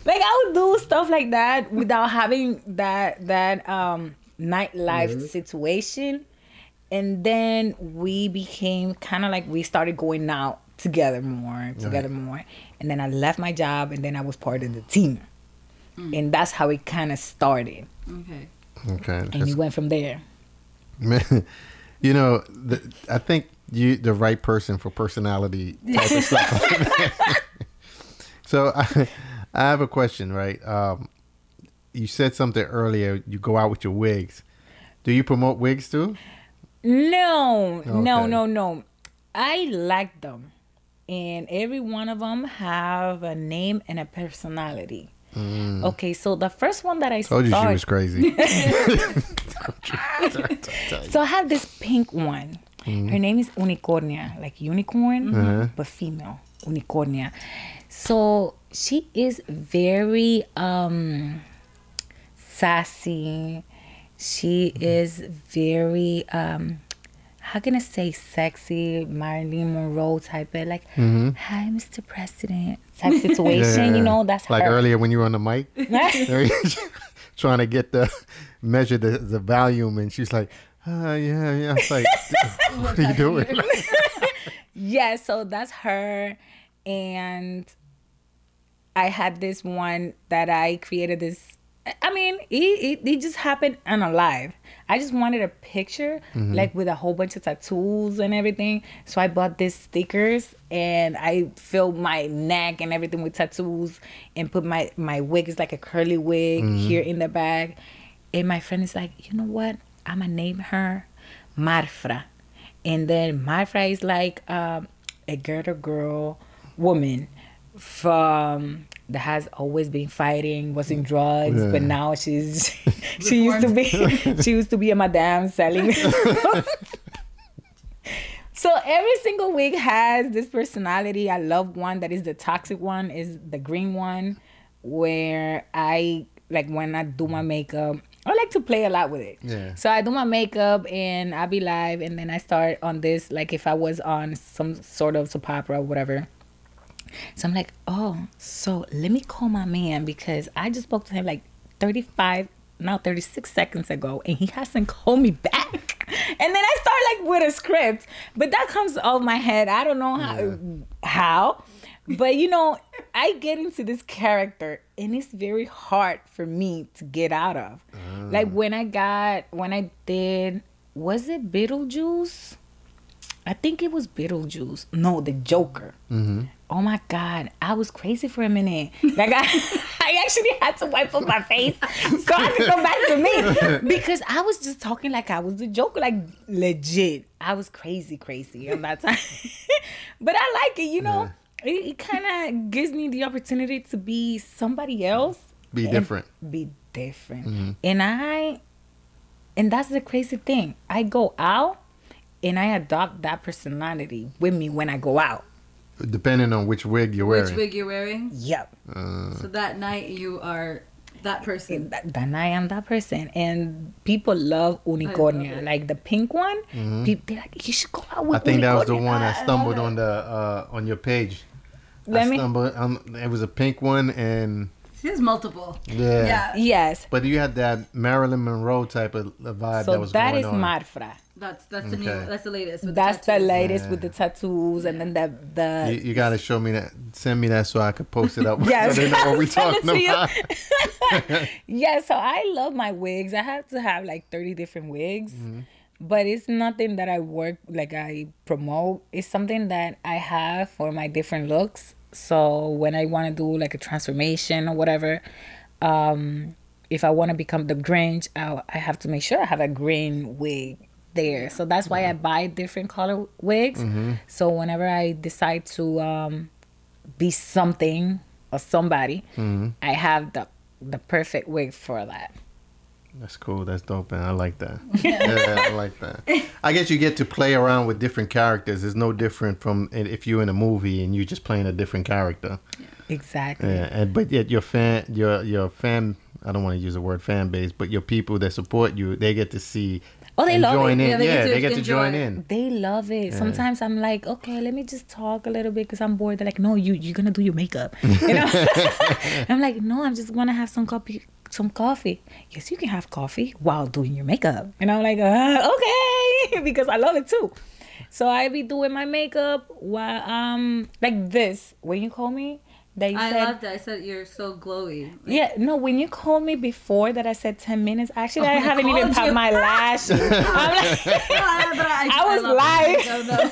I would do stuff like that without having that that um nightlife situation. And then we became kind of like we started going out together more, together more. And then I left my job, and then I was part of the team, and that's how it kind of started. Okay. Okay. And That's- we went from there. Man, you know, the, I think you the right person for personality type of stuff. so I, I have a question, right? Um, you said something earlier. You go out with your wigs. Do you promote wigs too? No, no, no, no. I like them, and every one of them have a name and a personality. Okay, so the first one that I Mm. Told you she was crazy. so I have this pink one. Mm-hmm. Her name is Unicornia, like unicorn, Uh-huh. but female. Unicornia. So she is very um sassy. She Mm-hmm. is very um how can I say sexy Marilyn Monroe type of like hi Mr. President type situation, you know, that's like her. earlier when you were on the mic, trying to get the measure the, the volume, and she's like, uh, "Yeah, yeah." It's like, what are you doing? yeah, so that's her. And I had this one that I created this I mean, it, it, it just happened on a live. I just wanted a picture, like with a whole bunch of tattoos and everything. So I bought these stickers and I filled my neck and everything with tattoos and put my, my wig is like a curly wig here in the bag. And my friend is like, you know what? I'm going to name her Marfra. And then Marfra is like um, a girl girl woman from that has always been fighting, was in drugs, Yeah. but now she's she used to be she used to be a madame selling. so every single wig has this personality. I love one that is the toxic one, is the green one, where I like when I do my makeup. I like to play a lot with it. Yeah. So I do my makeup and I be live, and then I start on this like if I was on some sort of soap opera or whatever. So I'm like, oh, so let me call my man because I just spoke to him like 35, now 36 seconds ago, and he hasn't called me back. And then I start like with a script, but that comes off my head. I don't know how, how, but you know, I get into this character, and it's very hard for me to get out of. Like ah. when I got when I did, was it Beetlejuice? I think it was Beetlejuice. No, the Joker. Mm-hmm. Oh my God, I was crazy for a minute. Like I, I actually had to wipe up my face so I could come back to me because I was just talking like I was the Joker, like legit. I was crazy, crazy on that time. but I like it, you know. It, it kind of gives me the opportunity to be somebody else. Be different. Be different. Mm-hmm. And I, and that's the crazy thing. I go out and I adopt that personality with me when I go out. Depending on which wig you're wearing. Which wig you're wearing? Yep. So that night you are that person. That, then I am that person. And people love unicornia. it. like the pink one. People, they're like, you should go out with Mm-hmm. I think that was the one I I stumbled it. on the uh, on your page. Let I me- stumbled it was a pink one and She has multiple. yeah. Yeah. Yes. But you had that Marilyn Monroe type of uh, vibe So that was that going is on. Marfra. That's that's the new that's the latest. with That's the tattoos. latest with the tattoos and then the the You, you gotta show me that. Send me that so I could post it up. Yes, so they know what we talking about. yeah, so I love my wigs. I have to have like 30 different wigs. But it's nothing that I work like I promote. It's something that I have for my different looks. So when I want to do like a transformation or whatever, um, if I want to become the Grinch, I, I have to make sure I have a green wig there. So that's why I mm-hmm. buy different color wigs. Mm-hmm. So whenever I decide to um, be something or somebody, mm-hmm. I have the the perfect wig for that. That's cool. That's dope, man. I like that. yeah, I like that. I guess you get to play around with different characters. It's no different from if you're in a movie and you're just playing a different character. Exactly. Yeah, and but yet your fan, your your fan. I don't want to use the word fan base, but your people that support you, they get to see. Oh, they love join it. in. Yeah, they Yeah, get to they get to join in. They love it. Sometimes I'm like, okay, let me just talk a little bit because I'm bored. They're like, no, you you're gonna do your makeup. You know? I'm like, no, I'm just gonna have some coffee. Some coffee. Yes, you can have coffee while doing your makeup. And I'm like, uh, okay, because I love it too. So I be doing my makeup while um like this. When you call me, they I said loved it. I said you're so glowy. Yeah, no, when you called me before that I said 10 minutes, actually, I I haven't even called popped my lashes. I'm like, I, I was love live. No, no.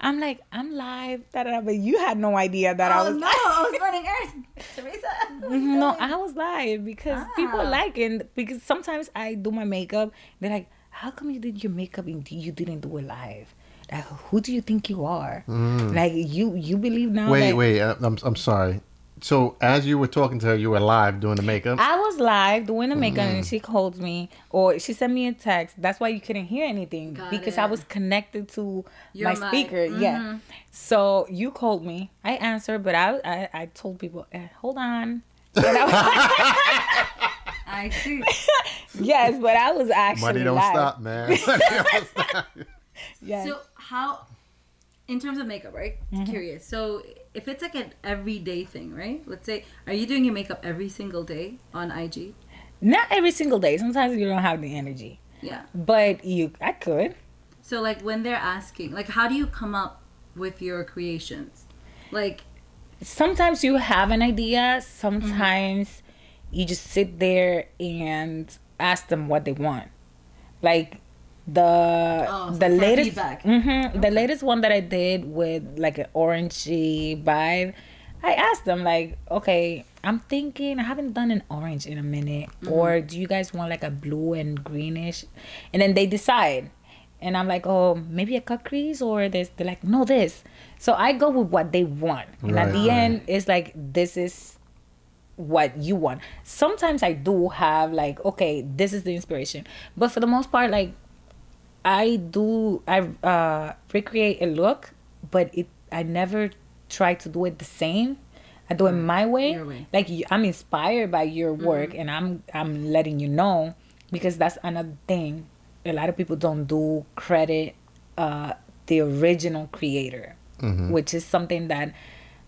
I'm like, I'm live, da, da, da, but you had no idea that I Oh was no, live. I was running earth. Teresa. No, I was live because people Ah. like it. Because sometimes I do my makeup, they're like, how come you did your makeup and you didn't do it live? Like, who do you think you are? Like, you you believe now Wait, that wait. uh, I'm I'm sorry. So as you were talking to her, you were live doing the makeup. I was live doing the makeup Mm. and she called me or she sent me a text. That's why you couldn't hear anything Got because it. I was connected to Your my mic. speaker. Yeah. So you called me. I answered, but I I, I told people, eh, hold on. I- I see. yes, but I was actually Money don't live. stop, man. Money don't stop. Yes. So how, in terms of makeup, right? Mm-hmm. Curious. So if it's like an everyday thing, right? Let's say, are you doing your makeup every single day on IG? Not every single day. Sometimes you don't have the energy, Yeah. but you I could. So like when they're asking, like, how do you come up with your creations? Like, Sometimes you have an idea. Sometimes you just sit there and ask them what they want. Like the Oh, so the latest feedback. mhm, the latest one that I did with like an orangey vibe, I asked them like, okay, I'm thinking I haven't done an orange in a minute, or do you guys want like a blue and greenish? And then they decide, and I'm like, oh, maybe a cut crease or this. They're like, no, this. So I go with what they want, and at the right. end, it's like this is what you want. Sometimes I do have like, okay, this is the inspiration, but for the most part, like I do I uh recreate a look, but it I never try to do it the same. I do it my way. Your way. Like I'm inspired by your work, and I'm I'm letting you know because that's another thing. A lot of people don't do credit uh the original creator, which is something that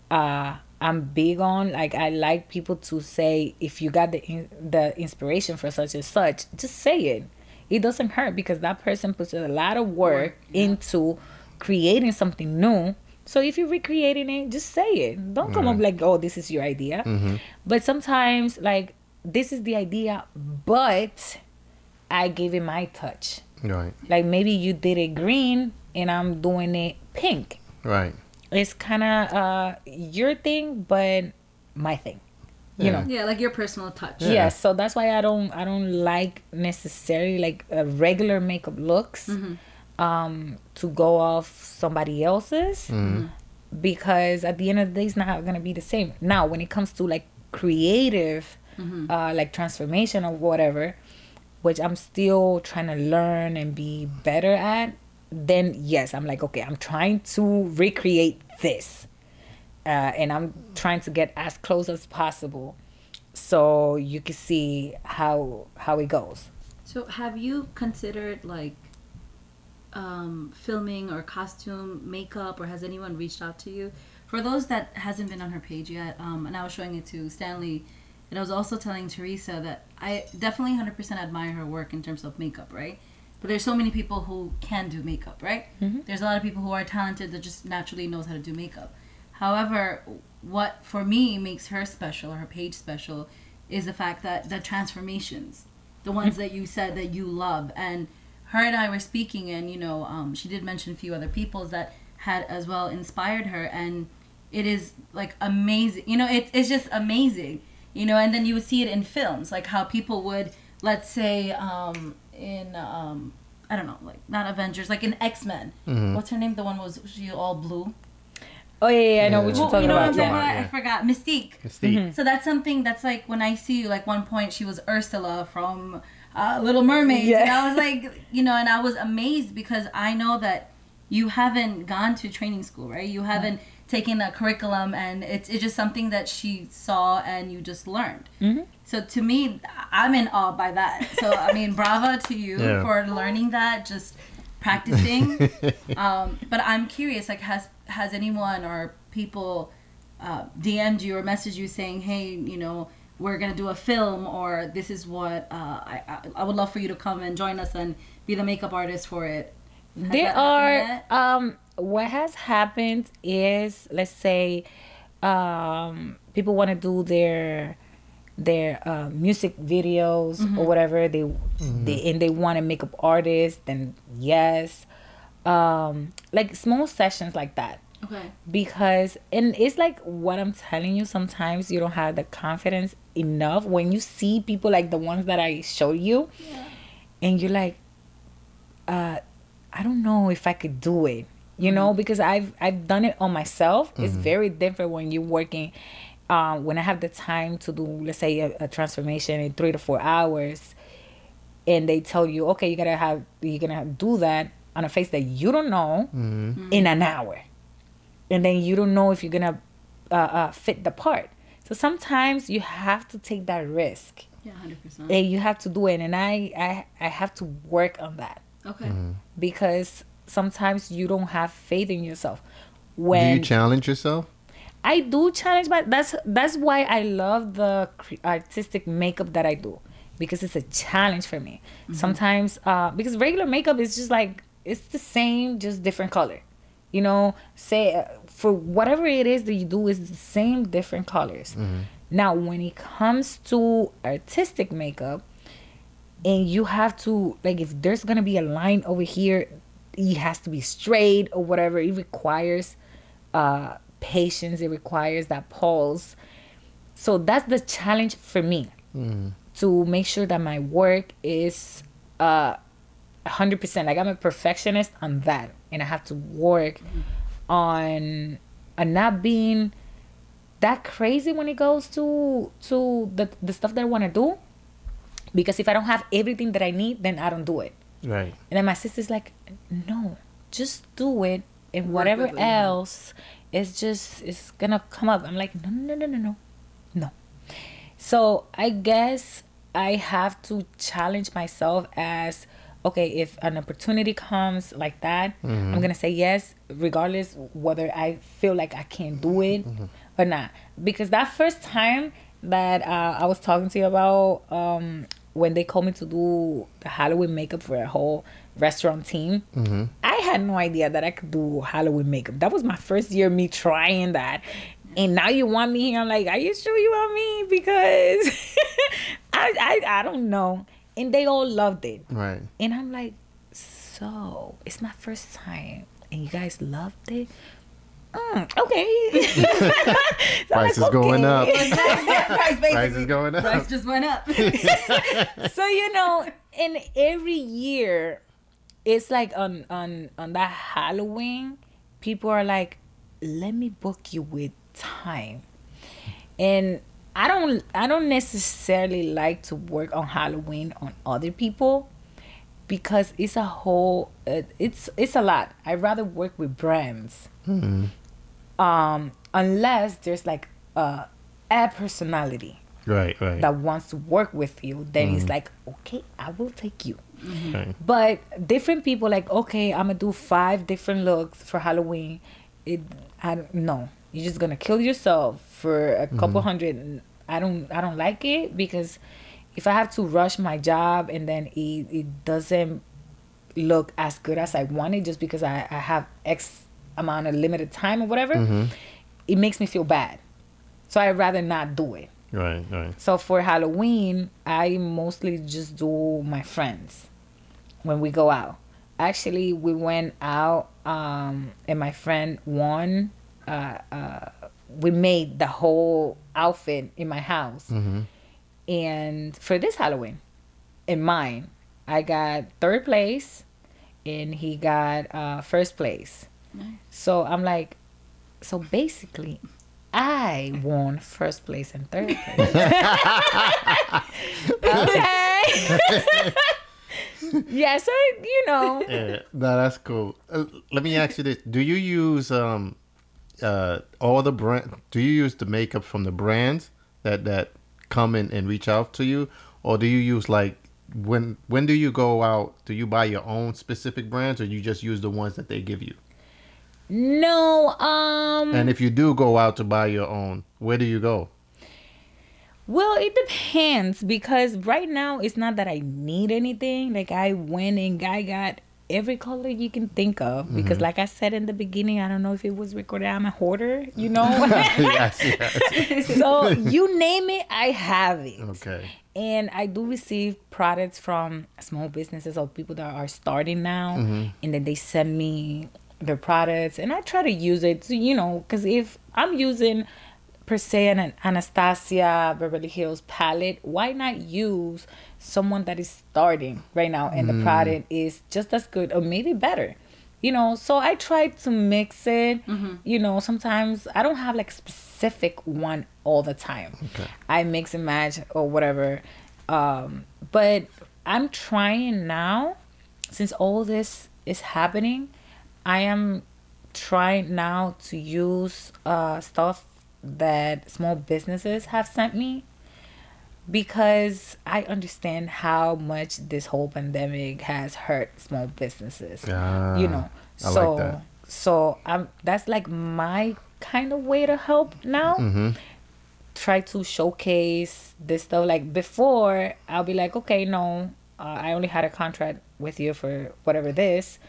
uh I'm big on. Like I like people to say if you got the in, the inspiration for such and such, just say it. It doesn't hurt because that person puts a lot of work into creating something new. So if you're recreating it, just say it. Don't come up like, "Oh, this is your idea." But sometimes like this is the idea, but I gave it my touch. Right. Like maybe you did it green and I'm doing it pink Right. it's kind of uh your thing but my thing you Yeah. know. Yeah, like your personal touch. Yeah. yes so that's why i don't i don't like necessarily like uh, regular makeup looks um to go off somebody else's because at the end of the day it's not gonna be the same. Now when it comes to like creative uh like transformation or whatever which i'm still trying to learn and be better at then yes i'm like okay i'm trying to recreate this uh, and i'm trying to get as close as possible so you can see how how it goes So have you considered like um, filming or costume makeup, or has anyone reached out to you? For those that hasn't been on her page yet, um, and I was showing it to Stanley, and I was also telling Teresa that I definitely 100% admire her work in terms of makeup, right? But there's so many people who can do makeup, right? There's a lot of people who are talented that just naturally knows how to do makeup. However, what for me makes her special or her page special is the fact that the transformations, the ones that you said that you love, and her and I were speaking, and you know, um, she did mention a few other people's that had as well inspired her, and it is like amazing. You know, it, it's just amazing. You know, and then you would see it in films, like how people would, let's say, um, in um, I don't know, like not Avengers, like in X Men. What's her name? The one was she all blue. Oh yeah, yeah i know what Yeah. you're Well, talking you know what I'm about talking yeah. about? I forgot. Mystique. Mystique. So that's something that's like when I see you, like one point she was Ursula from uh, Little Mermaid. Yeah. And I was like, you know, and I was amazed because I know that you haven't gone to training school, right? You haven't taken a curriculum and it's, it's just something that she saw and you just learned. Mm-hmm. So to me, I'm in awe by that. So, I mean, bravo to you Yeah. for learning that, just practicing. um, but I'm curious, like, has has anyone or people uh, DM'd you or messaged you saying, "Hey, you know, we're gonna do a film, or this is what uh, I, I I would love for you to come and join us and be the makeup artist for it." Has there are um what has happened is let's say um people want to do their their uh, music videos Mm-hmm. or whatever they they and they want a makeup artist then yes um like small sessions like that. Okay. because and it's like what i'm telling you sometimes you don't have the confidence enough when you see people like the ones that i showed you and you're like uh i don't know if i could do it you know because i've i've done it on myself. It's very different when you're working um when i have the time to do let's say a, a transformation in three to four hours and they tell you okay you gotta have you're gonna do that on a face that you don't know in an hour. And then you don't know if you're gonna uh, uh, fit the part. So sometimes you have to take that risk. Yeah, hundred percent. and you have to do it. And I, I i have to work on that. Okay. because sometimes you don't have faith in yourself. When Do when you challenge yourself? I do challenge, but that's that's why I love the artistic makeup that I do. Because it's a challenge for me. Sometimes, uh, because regular makeup is just like it's the same, just different color. You know, say uh, for whatever it is that you do is the same, different colors. Now, when it comes to artistic makeup, and you have to like if there's gonna be a line over here, it has to be straight or whatever. It requires uh patience. It requires that pulse. So that's the challenge for me to make sure that my work is uh 100% like i'm a perfectionist on that and i have to work on on not being that crazy when it goes to to the, the stuff that i want to do because if i don't have everything that i need then i don't do it Right. and then my sister's like no just do it and whatever with it. else is just it's gonna come up i'm like no no no no no no so I guess I have to challenge myself as okay, if an opportunity comes like that, I'm gonna say yes, regardless whether I feel like I can't do it or not. Because that first time that uh, I was talking to you about um, when they called me to do the Halloween makeup for a whole restaurant team, I had no idea that I could do Halloween makeup. That was my first year me trying that. And now you want me here. I'm like, are you sure you want me? Because I, I I don't know. And they all loved it. Right. And I'm like, so it's my first time, and you guys loved it. Mm, okay. So I'm Price is going up. price, Price is going up. Price just went up. so you know, and every year, it's like on on on that Halloween, people are like, "Let me book you with time," and I don't I don't necessarily like to work on Halloween on other people because it's a whole uh, it's it's a lot. I'd rather work with brands, um, unless there's like a a personality Right. Right. that wants to work with you, then it's like, okay, I will take you. right. But different people like, okay, I'm gonna do five different looks for Halloween. It, I don't know. You're just gonna kill yourself for a couple hundred. I don't, I don't like it because if I have to rush my job and then it, it doesn't look as good as I wanted just because I, I have X amount of limited time or whatever, it makes me feel bad. So I'd rather not do it. Right. Right. So for Halloween, I mostly just do my friends when we go out. Actually, we went out um, and my friend won. Uh, uh, we made the whole outfit in my house. And for this Halloween, in mine, I got third place and he got uh, first place. So I'm like, so basically, I won first place and third place. okay. yeah, so you know, Yeah, no, that's cool. Uh, let me ask you this: Do you use um, uh, all the brand? Do you use the makeup from the brands that that come in and reach out to you, or do you use like when when do you go out? Do you buy your own specific brands, or you just use the ones that they give you? no, um, And if you do go out to buy your own, where do you go? well, it depends because right now it's not that I need anything. Like I went and I got every color you can think of mm-hmm. because, like I said in the beginning, I don't know if it was recorded. I'm a hoarder, you know. yes, yes. so you name it, I have it. Okay. And I do receive products from small businesses or people that are starting now, mm-hmm. and then they send me their products, and I try to use it. To, you know, because if I'm using per se an Anastasia Beverly Hills palette, why not use someone that is starting right now and the product is just as good or maybe better? You know, so I try to mix it. You know, sometimes I don't have like specific one all the time. Okay. I mix and match or whatever. Um, but I'm trying now, since all this is happening, I am trying now to use uh, stuff that small businesses have sent me because I understand how much this whole pandemic has hurt small businesses. Ah, you know, like so that. so I'm that's like my kind of way to help now Mm-hmm. try to showcase this stuff. Like before, I'll be like, okay, no, uh, I only had a contract with you for whatever this,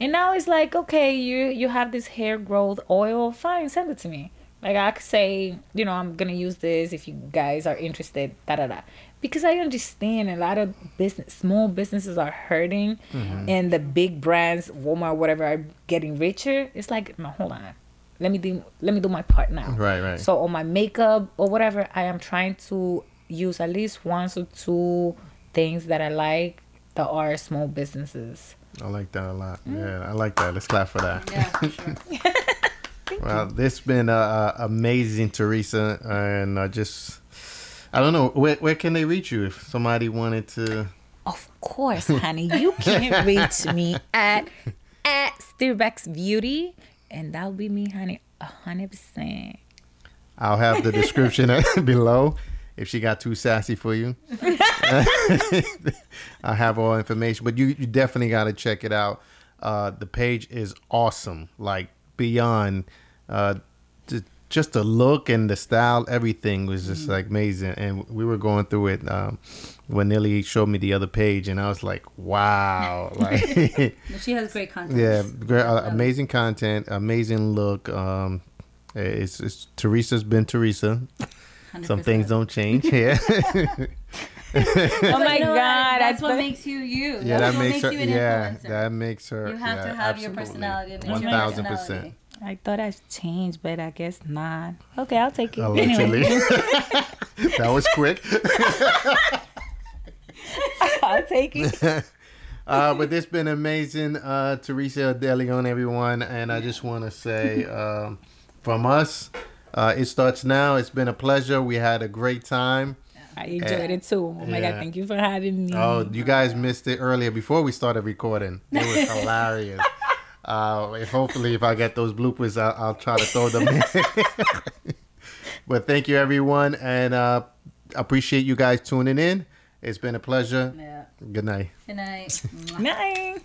and now it's like, okay, you you have this hair growth oil, fine, send it to me. Like I could say, you know, I'm gonna use this if you guys are interested. Da da da. Because I understand a lot of business, small businesses are hurting, mm-hmm. and the big brands, Walmart, whatever, are getting richer. It's like, no, hold on. Let me do let me do my part now. Right, right. So on my makeup or whatever, I am trying to use at least one or two things that I like that are small businesses. I like that a lot. Mm. Yeah, I like that. Let's clap for that. Yeah, for sure. Well, this has been uh, uh, amazing, Teresa, and I just I don't know where where can they reach you if somebody wanted to. Of course, honey. You can reach me at at Steerbeck's Beauty, and that'll be me, honey, a hundred percent. I'll have the description below if she got too sassy for you. I have all information, but you, you definitely got to check it out. Uh, the page is awesome, like beyond uh, just the look and the style, everything was just like amazing. And we were going through it um, when Nilly showed me the other page, and I was like, wow, like. She has great content. Yeah, great, uh, amazing content, amazing look. Um, it's, it's Teresa's been Teresa. 100%. Some things don't change. Yeah, Oh my you know what? God, That's what makes you you. yeah, That's that what makes her. you an Yeah, influencer. that makes her. You have yeah, to have your personality and One your thousand personality. percent. I thought I've changed, but I guess not. Okay, I'll take it. Allegedly, Anyway, that was quick. I'll take it. Uh, but this has been amazing, uh, Teresa De Leon, everyone, and I just want to say, um, from us, uh, it starts now. It's been a pleasure. We had a great time. I enjoyed it too. Oh my Yeah. god, thank you for having me. Oh, you guys missed it earlier before we started recording. It was hilarious. Uh, if hopefully, if I get those bloopers, I'll, I'll try to throw them in. but thank you, everyone, and uh, appreciate you guys tuning in. It's been a pleasure. Yeah. Good night. Good night. Night.